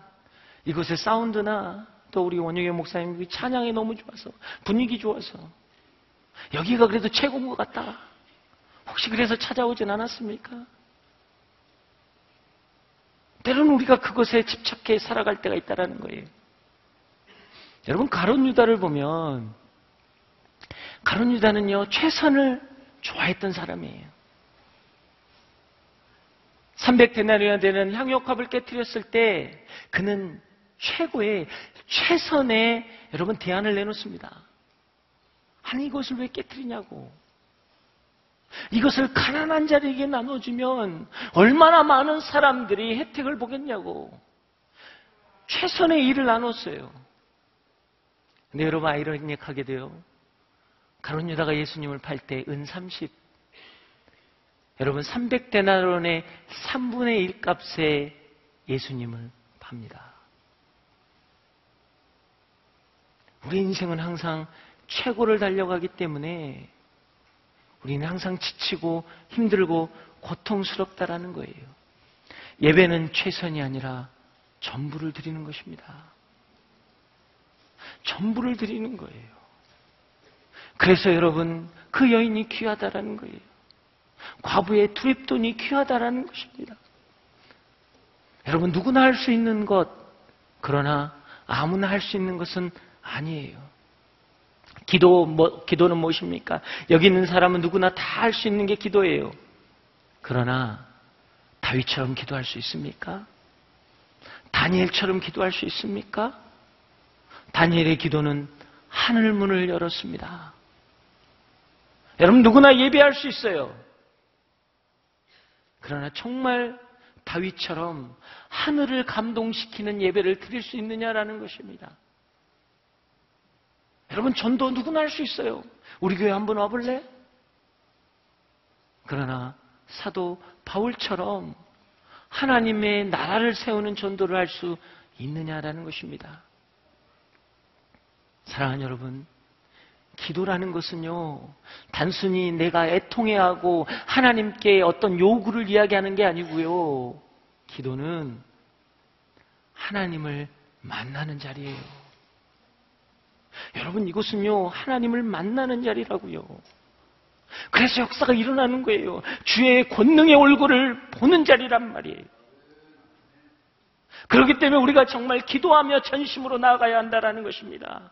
이곳의 사운드나 또 우리 원영의 목사님 찬양이 너무 좋아서 분위기 좋아서 여기가 그래도 최고인 것 같다. 혹시 그래서 찾아오진 않았습니까? 때로는 우리가 그것에 집착해 살아갈 때가 있다라는 거예요. 여러분 가론 유다를 보면 가론 유다는요 최선을 좋아했던 사람이에요. 300데나리나 되는 향유컵을 깨뜨렸을 때 그는 최고의 최선의 여러분 대안을 내놓습니다. 아니 이것을 왜 깨뜨리냐고. 이것을 가난한 자에게 나눠주면 얼마나 많은 사람들이 혜택을 보겠냐고. 최선의 일을 나눴어요. 근데 여러분 아이러니하게 돼요. 가론 유다가 예수님을 팔 때 은 30. 여러분 300데나론의 3분의 1 값에 예수님을 팝니다. 우리 인생은 항상 최고를 달려가기 때문에 우리는 항상 지치고 힘들고 고통스럽다라는 거예요. 예배는 최선이 아니라 전부를 드리는 것입니다. 전부를 드리는 거예요. 그래서 여러분, 그 여인이 귀하다라는 거예요. 과부의 두립돈이 귀하다라는 것입니다. 여러분, 누구나 할 수 있는 것, 그러나 아무나 할 수 있는 것은 아니에요. 기도, 뭐, 기도는 무엇입니까? 여기 있는 사람은 누구나 다 할 수 있는 게 기도예요. 그러나 다윗처럼 기도할 수 있습니까? 다니엘처럼 기도할 수 있습니까? 다니엘의 기도는 하늘 문을 열었습니다. 여러분 누구나 예배할 수 있어요. 그러나 정말 다윗처럼 하늘을 감동시키는 예배를 드릴 수 있느냐라는 것입니다. 여러분 전도 누구나 할 수 있어요. 우리 교회 한번 와볼래? 그러나 사도 바울처럼 하나님의 나라를 세우는 전도를 할 수 있느냐라는 것입니다. 사랑하는 여러분, 기도라는 것은요, 단순히 내가 애통해하고 하나님께 어떤 요구를 이야기하는 게 아니고요. 기도는 하나님을 만나는 자리예요. 여러분, 이곳은요, 하나님을 만나는 자리라고요. 그래서 역사가 일어나는 거예요. 주의 권능의 얼굴을 보는 자리란 말이에요. 그렇기 때문에 우리가 정말 기도하며 전심으로 나아가야 한다는 것입니다.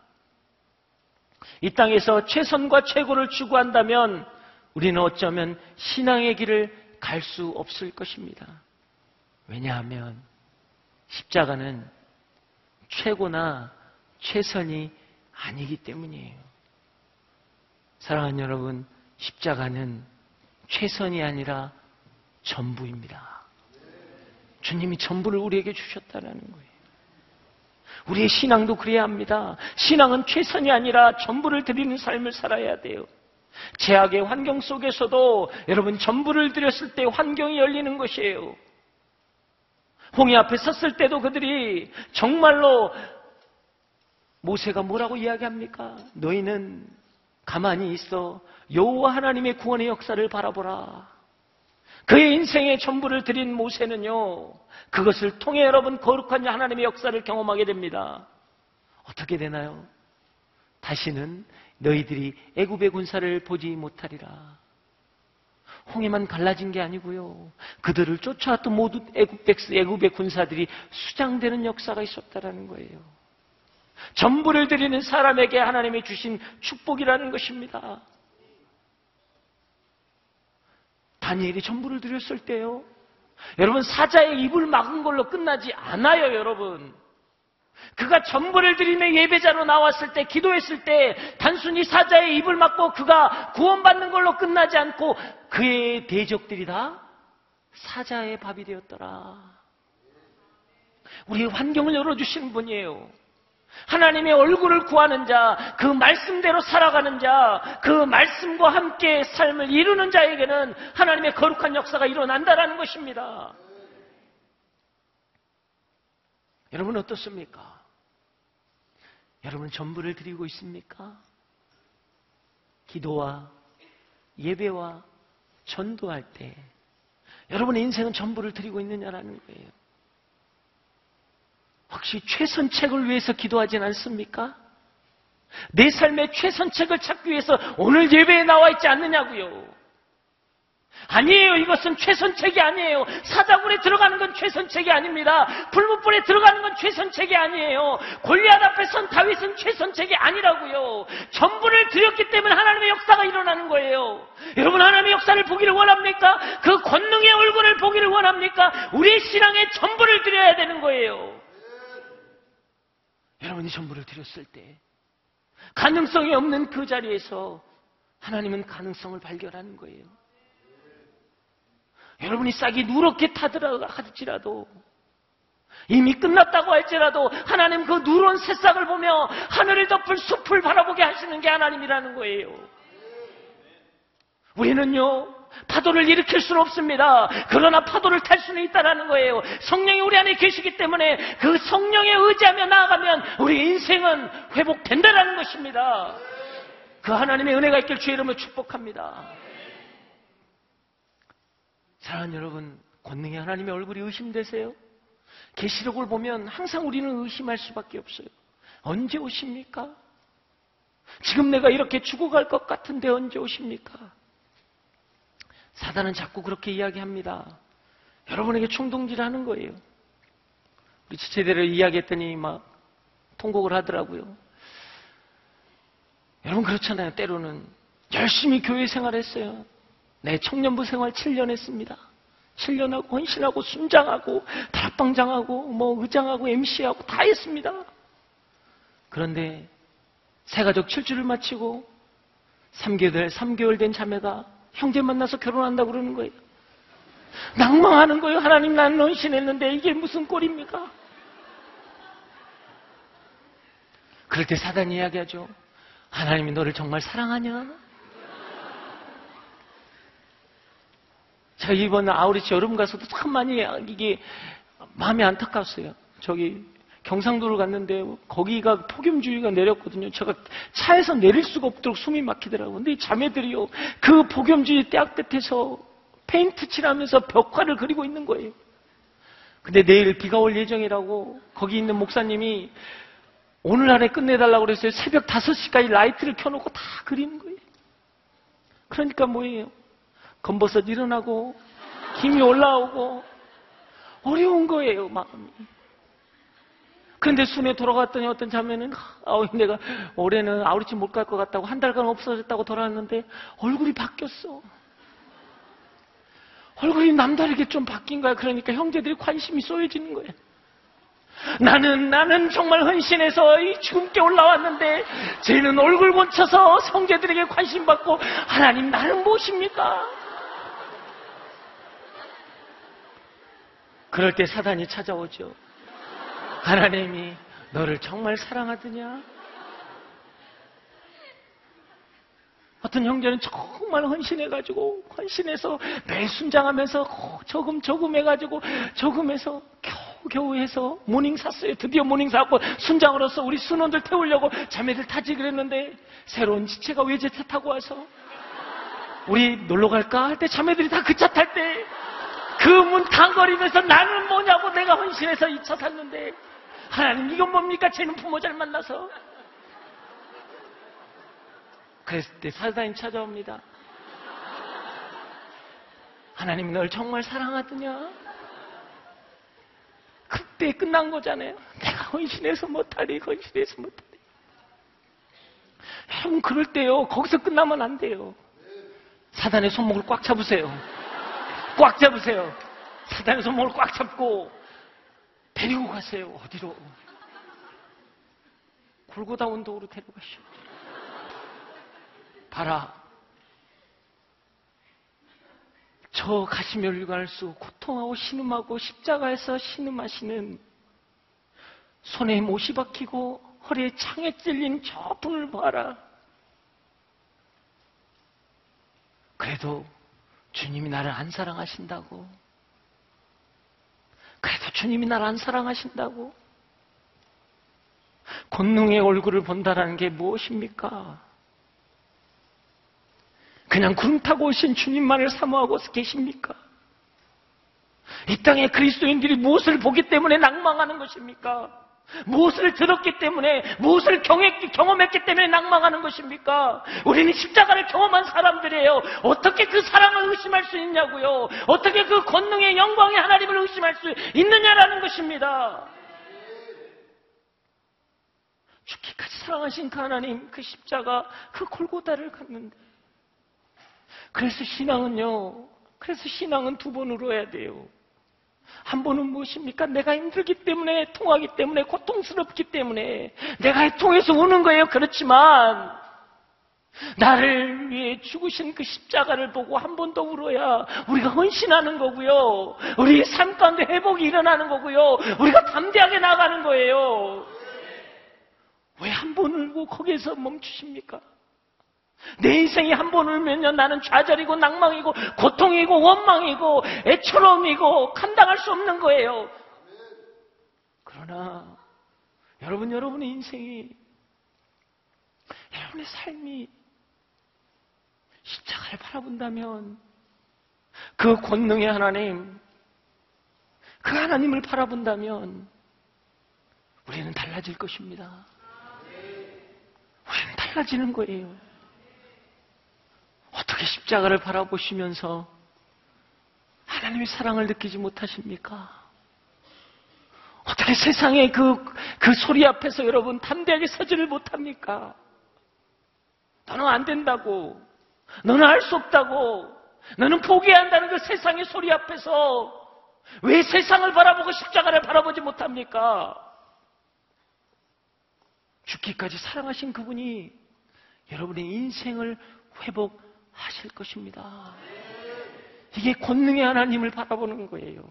이 땅에서 최선과 최고를 추구한다면 우리는 어쩌면 신앙의 길을 갈 수 없을 것입니다. 왜냐하면 십자가는 최고나 최선이 아니기 때문이에요. 사랑하는 여러분, 십자가는 최선이 아니라 전부입니다. 주님이 전부를 우리에게 주셨다는 거예요. 우리의 신앙도 그래야 합니다. 신앙은 최선이 아니라 전부를 드리는 삶을 살아야 돼요. 제약의 환경 속에서도 여러분 전부를 드렸을 때 환경이 열리는 것이에요. 홍해 앞에 섰을 때도 그들이 정말로 모세가 뭐라고 이야기합니까? 너희는 가만히 있어 여호와 하나님의 구원의 역사를 바라보라. 그의 인생의 전부를 드린 모세는요, 그것을 통해 여러분 거룩한 하나님의 역사를 경험하게 됩니다. 어떻게 되나요? 다시는 너희들이 애굽의 군사를 보지 못하리라. 홍해만 갈라진 게 아니고요. 그들을 쫓아왔던 모든 애굽 백스, 애굽의 군사들이 수장되는 역사가 있었다라는 거예요. 전부를 드리는 사람에게 하나님이 주신 축복이라는 것입니다. 다니엘이 전부를 드렸을 때요. 여러분 사자의 입을 막은 걸로 끝나지 않아요, 여러분. 그가 전부를 드리는 예배자로 나왔을 때, 기도했을 때, 단순히 사자의 입을 막고 그가 구원받는 걸로 끝나지 않고 그의 대적들이 다 사자의 밥이 되었더라. 우리의 환경을 열어주시는 분이에요. 하나님의 얼굴을 구하는 자, 그 말씀대로 살아가는 자, 그 말씀과 함께 삶을 이루는 자에게는 하나님의 거룩한 역사가 일어난다라는 것입니다. 여러분 어떻습니까? 여러분 전부를 드리고 있습니까? 기도와 예배와 전도할 때 여러분의 인생은 전부를 드리고 있느냐라는 거예요. 혹시 최선책을 위해서 기도하진 않습니까? 내 삶의 최선책을 찾기 위해서 오늘 예배에 나와 있지 않느냐고요. 아니에요. 이것은 최선책이 아니에요. 사자굴에 들어가는 건 최선책이 아닙니다. 불무불에 들어가는 건 최선책이 아니에요. 골리앗 앞에 선 다윗은 최선책이 아니라고요. 전부를 드렸기 때문에 하나님의 역사가 일어나는 거예요. 여러분 하나님의 역사를 보기를 원합니까? 그 권능의 얼굴을 보기를 원합니까? 우리의 신앙에 전부를 드려야 되는 거예요. 여러분이 전부를 드렸을 때 가능성이 없는 그 자리에서 하나님은 가능성을 발견하는 거예요. 여러분이 싹이 누렇게 타더라 할지라도 이미 끝났다고 할지라도 하나님 그 누런 새싹을 보며 하늘을 덮을 숲을 바라보게 하시는 게 하나님이라는 거예요. 우리는요 파도를 일으킬 수는 없습니다. 그러나 파도를 탈 수는 있다라는 거예요. 성령이 우리 안에 계시기 때문에 그 성령에 의지하며 나아가면 우리 인생은 회복된다라는 것입니다. 그 하나님의 은혜가 있길 주의 이름으로 축복합니다. 사랑하는 여러분, 권능의 하나님의 얼굴이 의심되세요? 계시록을 보면 항상 우리는 의심할 수밖에 없어요. 언제 오십니까? 지금 내가 이렇게 죽어갈 것 같은데 언제 오십니까? 사단은 자꾸 그렇게 이야기합니다. 여러분에게 충동질하는 거예요. 우리 지체대를 이야기했더니 막 통곡을 하더라고요. 여러분 그렇잖아요. 때로는 열심히 교회 생활했어요. 내 청년부 생활 7년 했습니다. 7년 하고 헌신하고 순장하고 다락방장하고 뭐 의장하고 MC하고 다 했습니다. 그런데 새가족 7주를 마치고 3개월, 3개월 된 자매가 형제 만나서 결혼한다고 그러는 거예요. 낭망하는 거예요. 하나님 나는 헌신했는데 이게 무슨 꼴입니까? 그럴 때 사단이 이야기하죠. 하나님이 너를 정말 사랑하냐? 제가 이번 아우리치 여름 가서도 참 많이 이게 마음이 안타까웠어요. 저기 경상도를 갔는데 거기가 폭염주의가 내렸거든요. 제가 차에서 내릴 수가 없도록 숨이 막히더라고요. 근데 이 자매들이요. 그 폭염주의 뙤약볕에서 페인트 칠하면서 벽화를 그리고 있는 거예요. 근데 내일 비가 올 예정이라고 거기 있는 목사님이 오늘 안에 끝내달라고 그랬어요. 새벽 5시까지 라이트를 켜놓고 다 그리는 거예요. 그러니까 뭐예요? 검버섯 일어나고 힘이 올라오고 어려운 거예요, 마음이. 그런데 순에 돌아갔더니 어떤 자매는 아, 내가 올해는 아우리집 못 갈 것 같다고 한 달간 없어졌다고 돌아왔는데 얼굴이 바뀌었어. 얼굴이 남다르게 좀 바뀐 거야. 그러니까 형제들이 관심이 쏘여지는 거예요. 나는 나는 정말 헌신해서 이 죽음께 올라왔는데 쟤는 얼굴 고쳐서 형제들에게 관심 받고 하나님 나는 무엇입니까? 그럴 때 사단이 찾아오죠. 하나님이 너를 정말 사랑하더냐? 어떤 형제는 정말 헌신해가지고 헌신해서 매 순장하면서 조금 조금 해가지고 조금해서 겨우 겨우 해서 모닝 샀어요. 드디어 모닝 사고 순장으로서 우리 순원들 태우려고 자매들 타지 그랬는데 새로운 지체가 외제차 타고 와서 우리 놀러 갈까 할 때 자매들이 다 그 차 탈 때 그 문 탕거리면서 나는 뭐냐고 내가 헌신해서 이 차 탔는데 하나님 이건 뭡니까? 쟤는 부모 잘 만나서 그랬을 때 사단이 찾아옵니다. 하나님 널 정말 사랑하더냐? 그때 끝난 거잖아요. 내가 헌신해서 못하리, 헌신해서 못하리. 여러분, 그럴 때요, 거기서 끝나면 안 돼요. 사단의 손목을 꽉 잡으세요. 꽉 잡으세요. 사단의 손목을 꽉 잡고, 데리고 가세요. 어디로? 골고다 운동으로 데려가시오. 봐라. 저 가시멸류관을 쓰고 고통하고 신음하고 십자가에서 신음하시는 손에 못이 박히고 허리에 창에 찔린 저 분을 봐라. 그래도 주님이 나를 안 사랑하신다고. 그래도 주님이 나를 안 사랑하신다고. 권능의 얼굴을 본다라는 게 무엇입니까? 그냥 구름 타고 오신 주님만을 사모하고 계십니까? 이 땅에 그리스도인들이 무엇을 보기 때문에 낭망하는 것입니까? 무엇을 들었기 때문에, 무엇을 경했기, 경험했기 때문에 낭망하는 것입니까? 우리는 십자가를 경험한 사람들이에요. 어떻게 그 사랑을 의심할 수 있냐고요? 어떻게 그 권능의 영광의 하나님을 의심할 수 있느냐라는 것입니다. 죽기까지 사랑하신 그 하나님, 그 십자가, 그 골고다를 갔는데, 그래서 신앙은요, 그래서 신앙은 두 번으로 해야 돼요. 한 번은 무엇입니까? 내가 힘들기 때문에, 통하기 때문에, 고통스럽기 때문에, 내가 통해서 우는 거예요. 그렇지만, 나를 위해 죽으신 그 십자가를 보고 한 번 더 울어야 우리가 헌신하는 거고요. 우리 삶 가운데 회복이 일어나는 거고요. 우리가 담대하게 나가는 거예요. 왜 한 번 울고 거기에서 멈추십니까? 내 인생이 한 번 울면요, 나는 좌절이고 낭망이고 고통이고 원망이고 애처로움이고 감당할 수 없는 거예요. 그러나 여러분, 여러분의 인생이 여러분의 삶이 십자가를 바라본다면 그 권능의 하나님, 그 하나님을 바라본다면 우리는 달라질 것입니다. 우리는 달라지는 거예요. 어떻게 십자가를 바라보시면서 하나님의 사랑을 느끼지 못하십니까? 어떻게 세상의 그, 그 소리 앞에서 여러분 담대하게 서지를 못합니까? 너는 안 된다고. 너는 할 수 없다고. 너는 포기해야 한다는 그 세상의 소리 앞에서 왜 세상을 바라보고 십자가를 바라보지 못합니까? 죽기까지 사랑하신 그분이 여러분의 인생을 회복 하실 것입니다. 이게 권능의 하나님을 바라보는 거예요.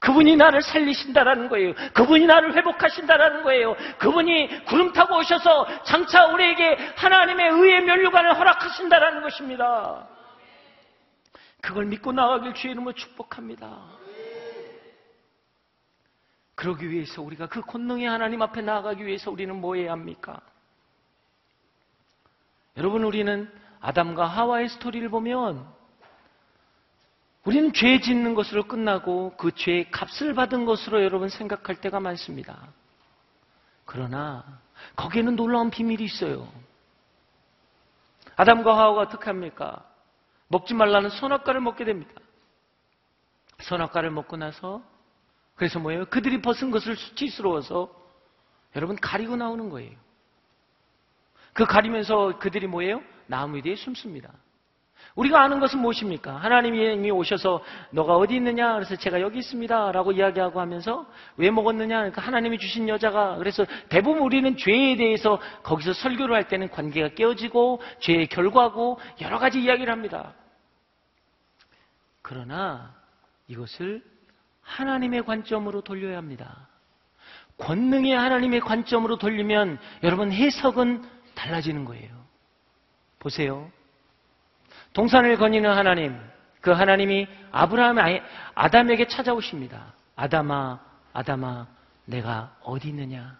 그분이 나를 살리신다라는 거예요. 그분이 나를 회복하신다라는 거예요. 그분이 구름 타고 오셔서 장차 우리에게 하나님의 의의 면류관을 허락하신다라는 것입니다. 그걸 믿고 나가길 주의 이름으로 축복합니다. 그러기 위해서 우리가 그 권능의 하나님 앞에 나아가기 위해서 우리는 뭐 해야 합니까? 여러분, 우리는 아담과 하와의 스토리를 보면 우리는 죄 짓는 것으로 끝나고 그 죄의 값을 받은 것으로 여러분 생각할 때가 많습니다. 그러나 거기에는 놀라운 비밀이 있어요. 아담과 하와가 어떻게 합니까? 먹지 말라는 선악과를 먹게 됩니다. 선악과를 먹고 나서 그래서 뭐예요? 그들이 벗은 것을 수치스러워서 여러분 가리고 나오는 거예요. 그 가리면서 그들이 뭐예요? 나무 뒤에 숨습니다. 우리가 아는 것은 무엇입니까? 하나님이 오셔서 너가 어디 있느냐? 그래서 제가 여기 있습니다. 라고 이야기하고 하면서 왜 먹었느냐? 그러니까 하나님이 주신 여자가 그래서 대부분 우리는 죄에 대해서 거기서 설교를 할 때는 관계가 깨어지고 죄의 결과고 여러 가지 이야기를 합니다. 그러나 이것을 하나님의 관점으로 돌려야 합니다. 권능의 하나님의 관점으로 돌리면 여러분 해석은 달라지는 거예요. 보세요. 동산을 거니는 하나님, 그 하나님이 아브라함, 아담에게 찾아오십니다. 아담아, 아담아, 내가 어디 있느냐?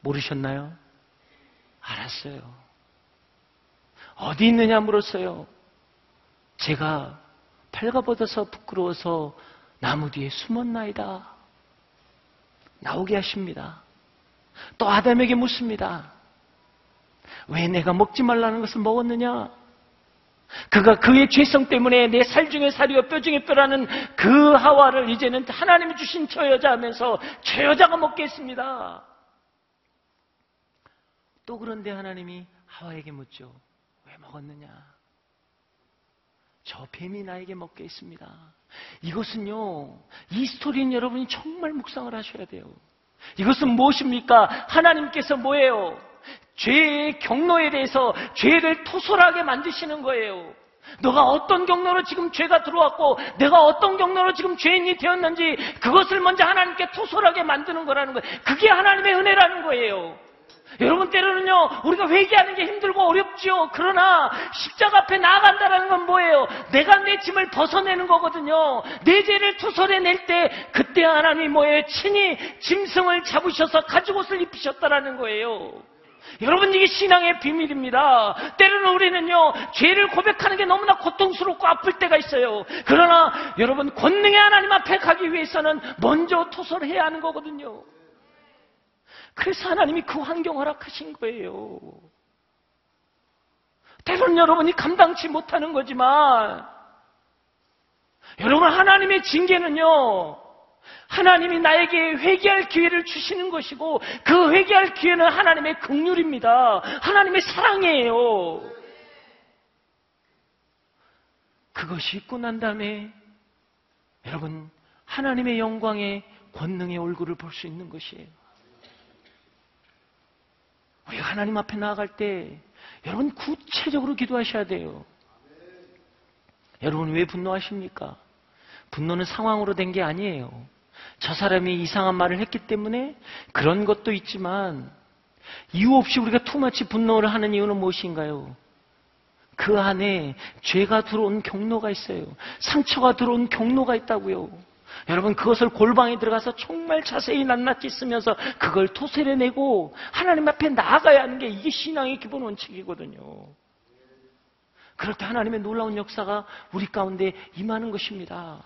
모르셨나요? 알았어요. 어디 있느냐 물었어요. 제가 발가벗어서 부끄러워서 나무 뒤에 숨었나이다. 나오게 하십니다. 또 아담에게 묻습니다. 왜 내가 먹지 말라는 것을 먹었느냐? 그가 그의 죄성 때문에 내 살 중에 살이요 뼈 중에 뼈라는 그 하와를 이제는 하나님이 주신 저 여자 하면서 저 여자가 먹겠습니다. 또 그런데 하나님이 하와에게 묻죠. 왜 먹었느냐? 저 뱀이 나에게 먹게 했습니다. 이것은요, 이 스토리는 여러분이 정말 묵상을 하셔야 돼요. 이것은 무엇입니까? 하나님께서 뭐예요? 죄의 경로에 대해서 죄를 토설하게 만드시는 거예요. 너가 어떤 경로로 지금 죄가 들어왔고 내가 어떤 경로로 지금 죄인이 되었는지 그것을 먼저 하나님께 토설하게 만드는 거라는 거예요. 그게 하나님의 은혜라는 거예요. 여러분 때로는요 우리가 회개하는 게 힘들고 어렵지요. 그러나 십자가 앞에 나아간다는 건 뭐예요? 내가 내 짐을 벗어내는 거거든요. 내 죄를 토설해낼 때 그때 하나님이 뭐예요? 친히 짐승을 잡으셔서 가죽 옷을 입히셨다라는 거예요. 여러분 이게 신앙의 비밀입니다. 때로는 우리는요 죄를 고백하는 게 너무나 고통스럽고 아플 때가 있어요. 그러나 여러분 권능의 하나님 앞에 가기 위해서는 먼저 토설해야 하는 거거든요. 그래서 하나님이 그 환경 허락하신 거예요. 때로는 여러분이 감당치 못하는 거지만 여러분 하나님의 징계는요 하나님이 나에게 회개할 기회를 주시는 것이고 그 회개할 기회는 하나님의 긍휼입니다. 하나님의 사랑이에요. 그것이 있고 난 다음에 여러분 하나님의 영광의 권능의 얼굴을 볼 수 있는 것이에요. 우리가 하나님 앞에 나아갈 때 여러분 구체적으로 기도하셔야 돼요. 여러분 왜 분노하십니까? 분노는 상황으로 된 게 아니에요. 저 사람이 이상한 말을 했기 때문에 그런 것도 있지만 이유 없이 우리가 투마치 분노를 하는 이유는 무엇인가요? 그 안에 죄가 들어온 경로가 있어요. 상처가 들어온 경로가 있다고요. 여러분 그것을 골방에 들어가서 정말 자세히 낱낱이 쓰면서 그걸 토설해내고 하나님 앞에 나아가야 하는 게 이게 신앙의 기본 원칙이거든요. 때 하나님의 놀라운 역사가 우리 가운데 임하는 것입니다.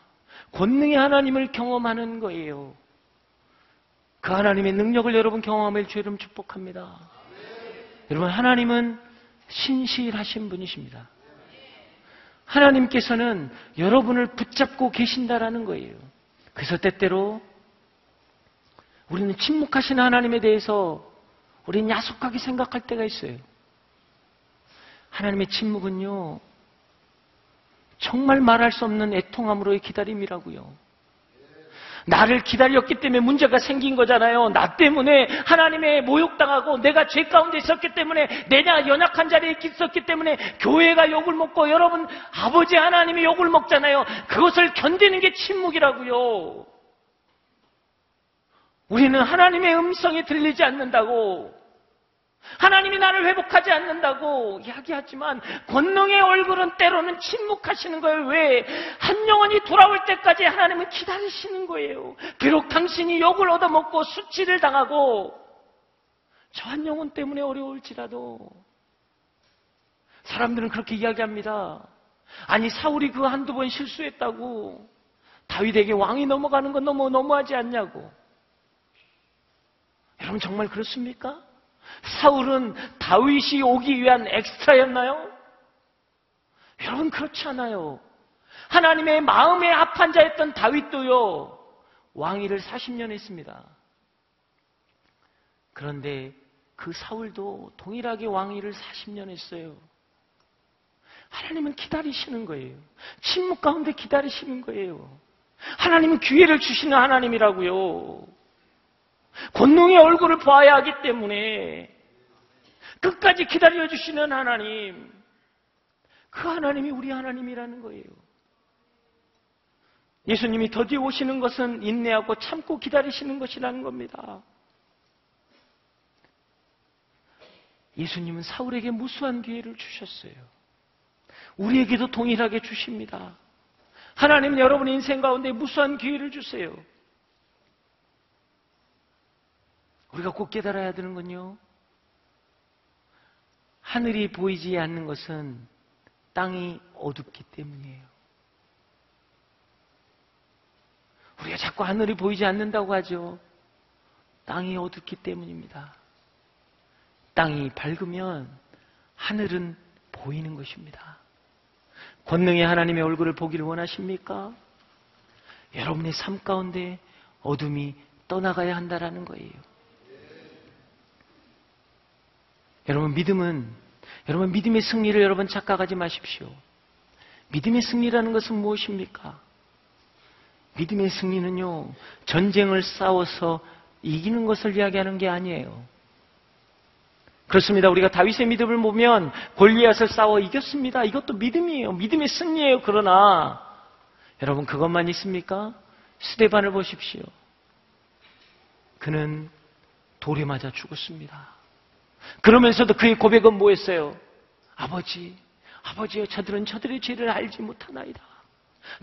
권능의 하나님을 경험하는 거예요. 그 하나님의 능력을 여러분 경험할 주 이름 축복합니다. 여러분 하나님은 신실하신 분이십니다. 하나님께서는 여러분을 붙잡고 계신다라는 거예요. 그래서 때때로 우리는 침묵하신 하나님에 대해서 우리는 야속하게 생각할 때가 있어요. 하나님의 침묵은요, 정말 말할 수 없는 애통함으로의 기다림이라고요. 나를 기다렸기 때문에 문제가 생긴 거잖아요. 나 때문에 하나님의 모욕당하고 내가 죄 가운데 있었기 때문에 내가 연약한 자리에 있었기 때문에 교회가 욕을 먹고 여러분 아버지 하나님이 욕을 먹잖아요. 그것을 견디는 게 침묵이라고요. 우리는 하나님의 음성이 들리지 않는다고 하나님이 나를 회복하지 않는다고 이야기하지만 권능의 얼굴은 때로는 침묵하시는 거예요. 왜? 한 영혼이 돌아올 때까지 하나님은 기다리시는 거예요. 비록 당신이 욕을 얻어먹고 수치를 당하고 저 한 영혼 때문에 어려울지라도 사람들은 그렇게 이야기합니다. 아니 사울이 그 한두 번 실수했다고 다윗에게 왕이 넘어가는 건 너무 너무하지 않냐고. 여러분 정말 그렇습니까? 사울은 다윗이 오기 위한 엑스트라였나요? 여러분 그렇지 않아요. 하나님의 마음에 합한 자였던 다윗도요 왕위를 40년 했습니다. 그런데 그 사울도 동일하게 왕위를 40년 했어요. 하나님은 기다리시는 거예요. 침묵 가운데 기다리시는 거예요. 하나님은 기회를 주시는 하나님이라고요. 권능의 얼굴을 보아야 하기 때문에 끝까지 기다려주시는 하나님. 그 하나님이 우리 하나님이라는 거예요. 예수님이 더디 오시는 것은 인내하고 참고 기다리시는 것이라는 겁니다. 예수님은 사울에게 무수한 기회를 주셨어요. 우리에게도 동일하게 주십니다. 하나님은 여러분의 인생 가운데 무수한 기회를 주세요. 우리가 꼭 깨달아야 되는 건요. 하늘이 보이지 않는 것은 땅이 어둡기 때문이에요. 우리가 자꾸 하늘이 보이지 않는다고 하죠. 땅이 어둡기 때문입니다. 땅이 밝으면 하늘은 보이는 것입니다. 권능의 하나님의 얼굴을 보기를 원하십니까? 여러분의 삶 가운데 어둠이 떠나가야 한다라는 거예요. 여러분 믿음은 여러분 믿음의 승리를 여러분 착각하지 마십시오. 믿음의 승리라는 것은 무엇입니까? 믿음의 승리는요 전쟁을 싸워서 이기는 것을 이야기하는 게 아니에요. 그렇습니다. 우리가 다윗의 믿음을 보면 골리앗을 싸워 이겼습니다. 이것도 믿음이에요. 믿음의 승리예요. 그러나 여러분 그것만 있습니까? 스데반을 보십시오. 그는 돌에 맞아 죽었습니다. 그러면서도 그의 고백은 뭐였어요? 아버지, 아버지여 저들은 저들의 죄를 알지 못하나이다.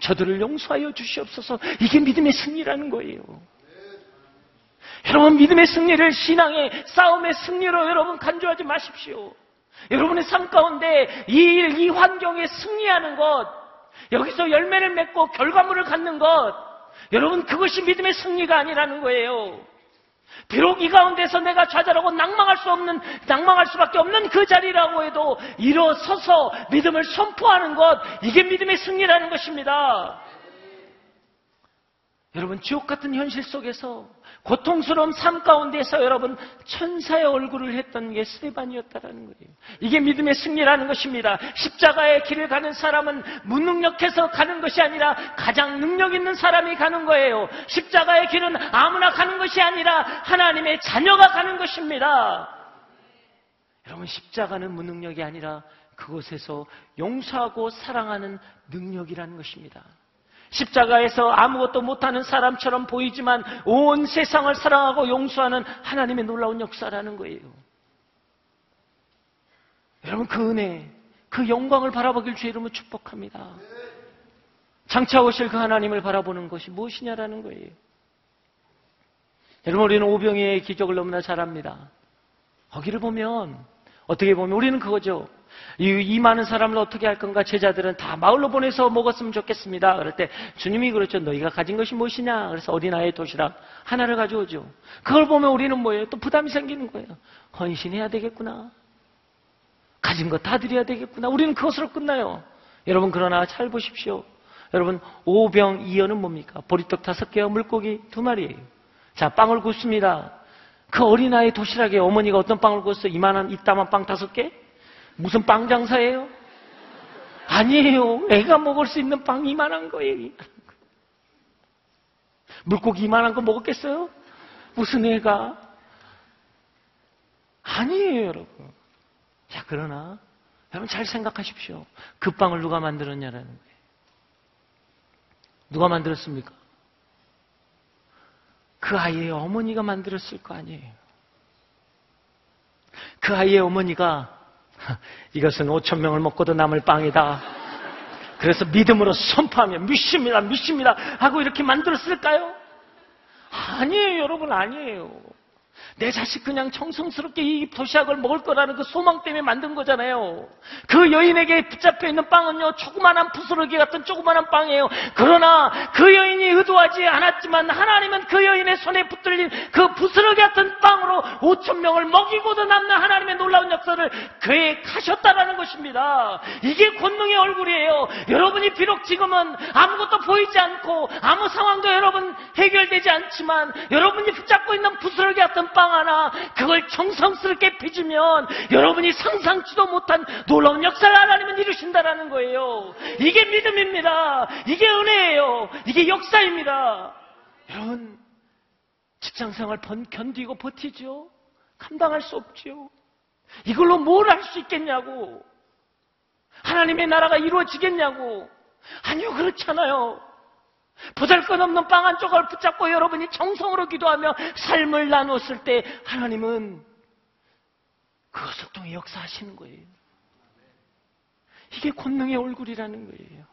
저들을 용서하여 주시옵소서. 이게 믿음의 승리라는 거예요. 여러분 믿음의 승리를 신앙의 싸움의 승리로 여러분 간주하지 마십시오. 여러분의 삶 가운데 이 일, 이 환경에 승리하는 것, 여기서 열매를 맺고 결과물을 갖는 것, 여러분 그것이 믿음의 승리가 아니라는 거예요. 비록 이 가운데서 내가 좌절하고 낭망할 수 없는, 낭망할 수밖에 없는 그 자리라고 해도 일어서서 믿음을 선포하는 것, 이게 믿음의 승리라는 것입니다. 여러분, 지옥 같은 현실 속에서 고통스러운 삶 가운데서 여러분 천사의 얼굴을 했던 게 스테반이었다라는 거예요. 이게 믿음의 승리라는 것입니다. 십자가의 길을 가는 사람은 무능력해서 가는 것이 아니라 가장 능력 있는 사람이 가는 거예요. 십자가의 길은 아무나 가는 것이 아니라 하나님의 자녀가 가는 것입니다. 여러분 십자가는 무능력이 아니라 그곳에서 용서하고 사랑하는 능력이라는 것입니다. 십자가에서 아무것도 못하는 사람처럼 보이지만 온 세상을 사랑하고 용서하는 하나님의 놀라운 역사라는 거예요. 여러분 그 은혜, 그 영광을 바라보길 주의 이름으로 축복합니다. 장차 오실 그 하나님을 바라보는 것이 무엇이냐라는 거예요. 여러분 우리는 오병이의 기적을 너무나 잘 압니다. 거기를 보면 어떻게 보면 우리는 그거죠. 이, 이, 많은 사람을 어떻게 할 건가? 제자들은 다 마을로 보내서 먹었으면 좋겠습니다. 그럴 때 주님이 그렇죠. 너희가 가진 것이 무엇이냐? 그래서 어린아이의 도시락 하나를 가져오죠. 그걸 보면 우리는 뭐예요? 또 부담이 생기는 거예요. 헌신해야 되겠구나. 가진 거다 드려야 되겠구나. 우리는 그것으로 끝나요. 여러분 그러나 잘 보십시오. 여러분 오병 이어는 뭡니까? 보리떡 다섯 개와 물고기 두 마리예요. 자 빵을 굽습니다. 그 어린아이 도시락에 어머니가 어떤 빵을 구웠어요? 이만한 이따만 빵 다섯 개? 무슨 빵 장사예요? 아니에요. 애가 먹을 수 있는 빵 이만한 거예요. 물고기 이만한 거 먹었겠어요? 무슨 애가? 아니에요, 여러분. 자, 그러나, 여러분 잘 생각하십시오. 그 빵을 누가 만들었냐라는 거예요. 누가 만들었습니까? 그 아이의 어머니가 만들었을 거 아니에요. 그 아이의 어머니가 이것은 5천 명을 먹고도 남을 빵이다. 그래서 믿음으로 선포하며 믿습니다, 믿습니다 하고 이렇게 만들었을까요? 아니에요, 여러분, 아니에요. 내 자식 그냥 정성스럽게 이 도시락을 먹을 거라는 그 소망 때문에 만든 거잖아요. 그 여인에게 붙잡혀 있는 빵은요, 조그만한 부스러기 같은 조그만한 빵이에요. 그러나 그 여인이 의도하지 않았지만 하나님은 그 여인의 손에 붙들린 그 부스러기 같은 빵으로 5천 명을 먹이고도 남는 하나님의 놀라운 역사를 계획하셨다라는 것입니다. 이게 권능의 얼굴이에요. 여러분이 비록 지금은 아무것도 보이지 않고 아무 상황도 여러분 해결되지 않지만 여러분이 붙잡고 있는 부스러기 같은 빵 하나 그걸 정성스럽게 빚으면 여러분이 상상치도 못한 놀라운 역사를 하나님은 이루신다라는 거예요. 이게 믿음입니다. 이게 은혜예요. 이게 역사입니다. 여러분 직장 생활 번 견디고 버티죠. 감당할 수 없죠. 이걸로 뭘 할 수 있겠냐고. 하나님의 나라가 이루어지겠냐고. 아니요, 그렇잖아요. 보잘 것 없는 빵 한 조각을 붙잡고 여러분이 정성으로 기도하며 삶을 나누었을 때 하나님은 그것을 통해 역사하시는 거예요. 이게 권능의 얼굴이라는 거예요.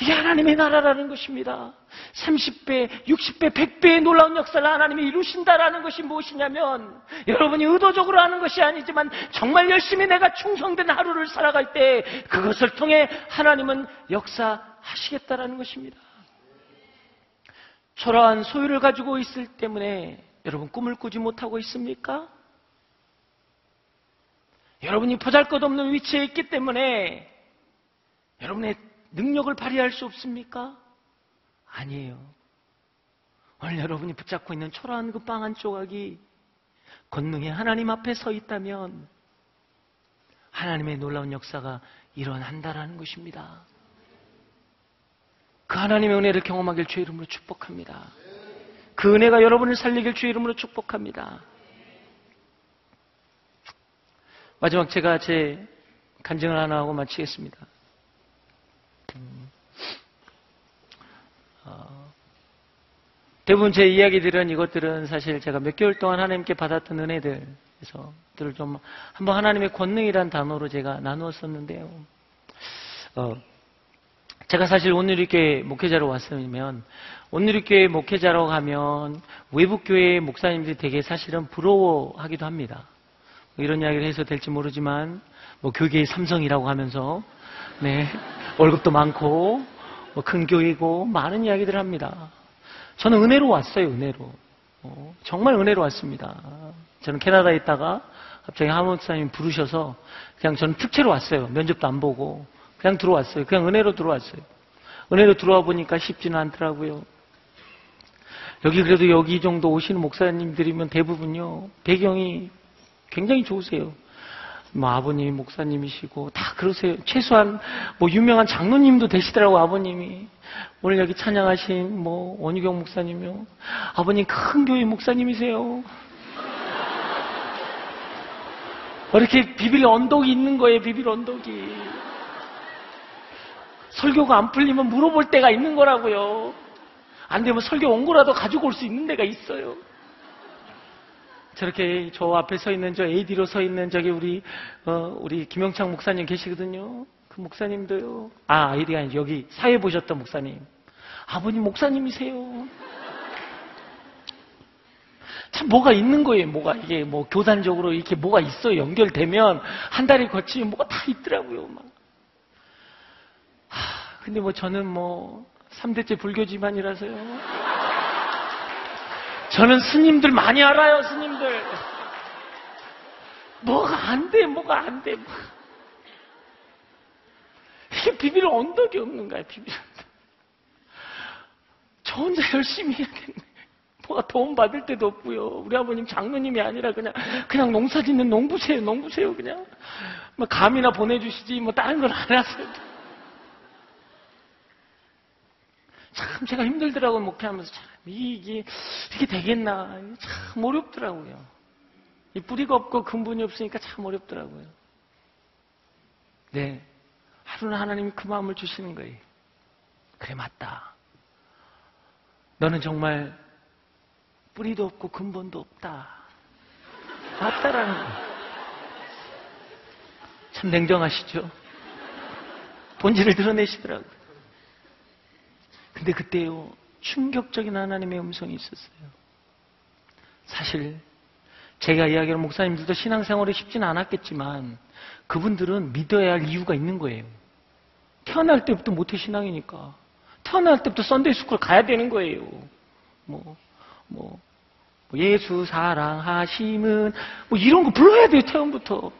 이게 하나님의 나라라는 것입니다. 30배, 60배, 100배의 놀라운 역사를 하나님이 이루신다라는 것이 무엇이냐면 여러분이 의도적으로 하는 것이 아니지만 정말 열심히 내가 충성된 하루를 살아갈 때 그것을 통해 하나님은 역사 하시겠다라는 것입니다. 초라한 소유를 가지고 있을 때문에 여러분 꿈을 꾸지 못하고 있습니까? 여러분이 보잘것없는 위치에 있기 때문에 여러분의 능력을 발휘할 수 없습니까? 아니에요. 오늘 여러분이 붙잡고 있는 초라한 그 빵 한 조각이 권능의 하나님 앞에 서 있다면 하나님의 놀라운 역사가 일어난다라는 것입니다. 그 하나님의 은혜를 경험하길 주의 이름으로 축복합니다. 그 은혜가 여러분을 살리길 주의 이름으로 축복합니다. 마지막 제가 제 간증을 하나 하고 마치겠습니다. 음, 어, 대부분 제 이야기들은 이것들은 사실 제가 몇 개월 동안 하나님께 받았던 은혜들, 그래서 들을 좀 한번 하나님의 권능이란 단어로 제가 나누었었는데요. 어, 제가 사실 오늘리교회 목회자로 왔으면 오늘리교회 목회자로 가면 외국교회 목사님들이 되게 사실은 부러워하기도 합니다. 뭐 이런 이야기를 해서 될지 모르지만 뭐 교계의 삼성이라고 하면서 네 월급도 많고 뭐 큰 교회고 많은 이야기들을 합니다. 저는 은혜로 왔어요 은혜로 어, 정말 은혜로 왔습니다. 저는 캐나다에 있다가 갑자기 하모 목사님 부르셔서 그냥 저는 특채로 왔어요. 면접도 안 보고 그냥 들어왔어요. 그냥 은혜로 들어왔어요. 은혜로 들어와 보니까 쉽지는 않더라고요. 여기 그래도 여기 정도 오시는 목사님들이면 대부분요 배경이 굉장히 좋으세요. 뭐 아버님이 목사님이시고 다 그러세요. 최소한 뭐 유명한 장로님도 되시더라고 아버님이 오늘 여기 찬양하신 뭐 원유경 목사님이요. 아버님 큰 교회 목사님이세요. 이렇게 비빌 언덕이 있는 거예요. 비빌 언덕이. 설교가 안 풀리면 물어볼 때가 있는 거라고요. 안 되면 설교 온 거라도 가지고 올 수 있는 데가 있어요. 저렇게 저 앞에 서 있는 저 AD로 서 있는 저기 우리 어, 우리 김영창 목사님 계시거든요. 그 목사님도요. 아 AD가 아니죠. 여기 사회 보셨던 목사님. 아버님 목사님이세요. 참 뭐가 있는 거예요. 뭐가 이게 뭐 교단적으로 이렇게 뭐가 있어요. 연결되면 한 달이 거치면 뭐가 다 있더라고요. 막. 하, 근데 뭐 저는 뭐 3대째 불교 집안이라서요. 저는 스님들 많이 알아요, 스님들. 뭐가 안 돼, 뭐가 안 돼. 이게 비빌 언덕이 없는 거야, 비빌 언덕. 저 혼자 열심히 해야 되는데. 뭐가 도움 받을 때도 없고요. 우리 아버님 장로님이 아니라 그냥, 그냥 농사 짓는 농부세요, 농부세요, 그냥. 뭐 감이나 보내주시지, 뭐 다른 걸 안 하세요. 참 제가 힘들더라고요, 목회하면서. 참, 이게, 이게 되겠나. 참 어렵더라고요. 이 뿌리가 없고 근본이 없으니까 참 어렵더라고요. 네. 하루는 하나님이 그 마음을 주시는 거예요. 그래, 맞다. 너는 정말 뿌리도 없고 근본도 없다. 맞다라는 거예요. 참 냉정하시죠? 본질을 드러내시더라고요. 근데 그때요, 충격적인 하나님의 음성이 있었어요. 사실, 제가 이야기하는 목사님들도 신앙생활이 쉽지는 않았겠지만, 그분들은 믿어야 할 이유가 있는 거예요. 태어날 때부터 모태 신앙이니까. 태어날 때부터 Sunday school 가야 되는 거예요. 뭐, 뭐, 예수 사랑하심은, 뭐 이런 거 불러야 돼요, 태어부터.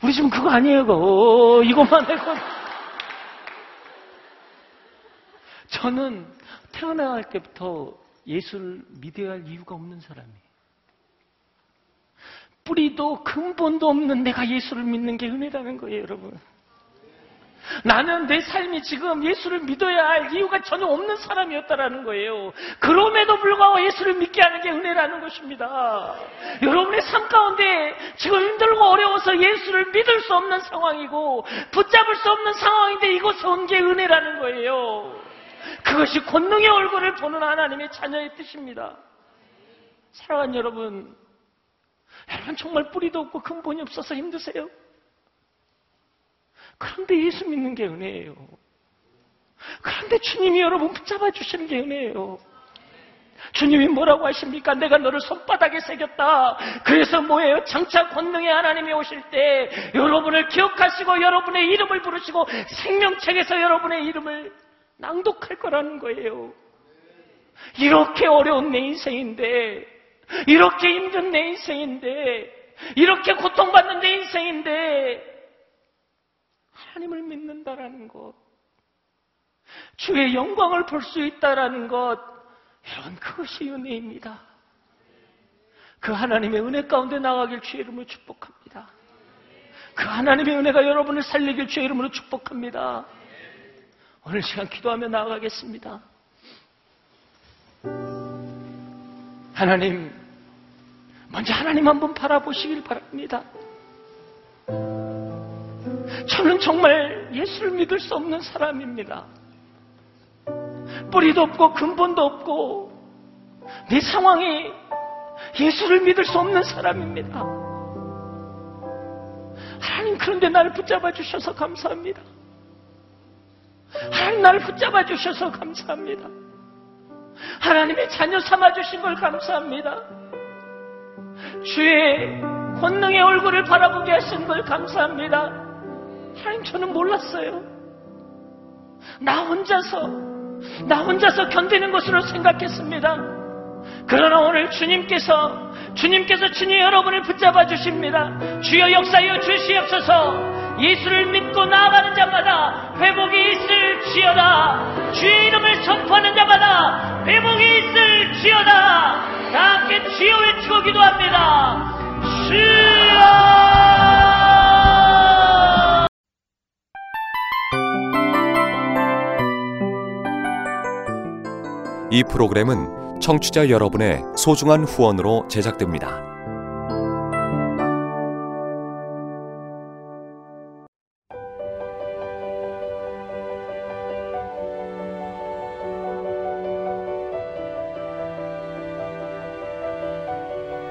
우리 집은 그거 아니에요, 그거. 이것만 해고. 저는 태어날 때부터 예수를 믿어야 할 이유가 없는 사람이에요. 뿌리도 근본도 없는 내가 예수를 믿는 게 은혜라는 거예요, 여러분. 나는 내 삶이 지금 예수를 믿어야 할 이유가 전혀 없는 사람이었다라는 거예요. 그럼에도 불구하고 예수를 믿게 하는 게 은혜라는 것입니다. 여러분의 삶 가운데 지금 힘들고 어려워서 예수를 믿을 수 없는 상황이고 붙잡을 수 없는 상황인데 이곳에 온 게 은혜라는 거예요. 그것이 권능의 얼굴을 보는 하나님의 자녀의 뜻입니다. 사랑하는 여러분, 여러분 정말 뿌리도 없고 근본이 없어서 힘드세요? 그런데 예수 믿는 게 은혜예요. 그런데 주님이 여러분 붙잡아 주시는 게 은혜예요. 주님이 뭐라고 하십니까? 내가 너를 손바닥에 새겼다. 그래서 뭐예요? 장차 권능의 하나님이 오실 때 여러분을 기억하시고 여러분의 이름을 부르시고 생명책에서 여러분의 이름을 낭독할 거라는 거예요. 이렇게 어려운 내 인생인데, 이렇게 힘든 내 인생인데, 이렇게 고통받는 내 인생인데, 하나님을 믿는다라는 것, 주의 영광을 볼 수 있다라는 것, 여러분 그것이 은혜입니다. 그 하나님의 은혜 가운데 나가길 주의 이름으로 축복합니다. 그 하나님의 은혜가 여러분을 살리길 주의 이름으로 축복합니다. 오늘 시간 기도하며 나아가겠습니다. 하나님, 먼저 하나님 한번 바라보시길 바랍니다. 저는 정말 예수를 믿을 수 없는 사람입니다. 뿌리도 없고 근본도 없고 내 상황이 예수를 믿을 수 없는 사람입니다. 하나님 그런데 나를 붙잡아 주셔서 감사합니다. 하나님 나를 붙잡아 주셔서 감사합니다. 하나님의 자녀 삼아 주신 걸 감사합니다. 주의 권능의 얼굴을 바라보게 하신 걸 감사합니다. 하나님 저는 몰랐어요. 나 혼자서 나 혼자서 견디는 것으로 생각했습니다. 그러나 오늘 주님께서 주님께서 친히 여러분을 붙잡아 주십니다. 주여 역사여 주시옵소서. 예수를 믿고 나아가는 자마다 회복이 있을 지어다. 주의 이름을 선포하는 자마다 회복이 있을 지어다. 다 함께 주여 외치고 기도합니다. 주여! 이 프로그램은 청취자 여러분의 소중한 후원으로 제작됩니다.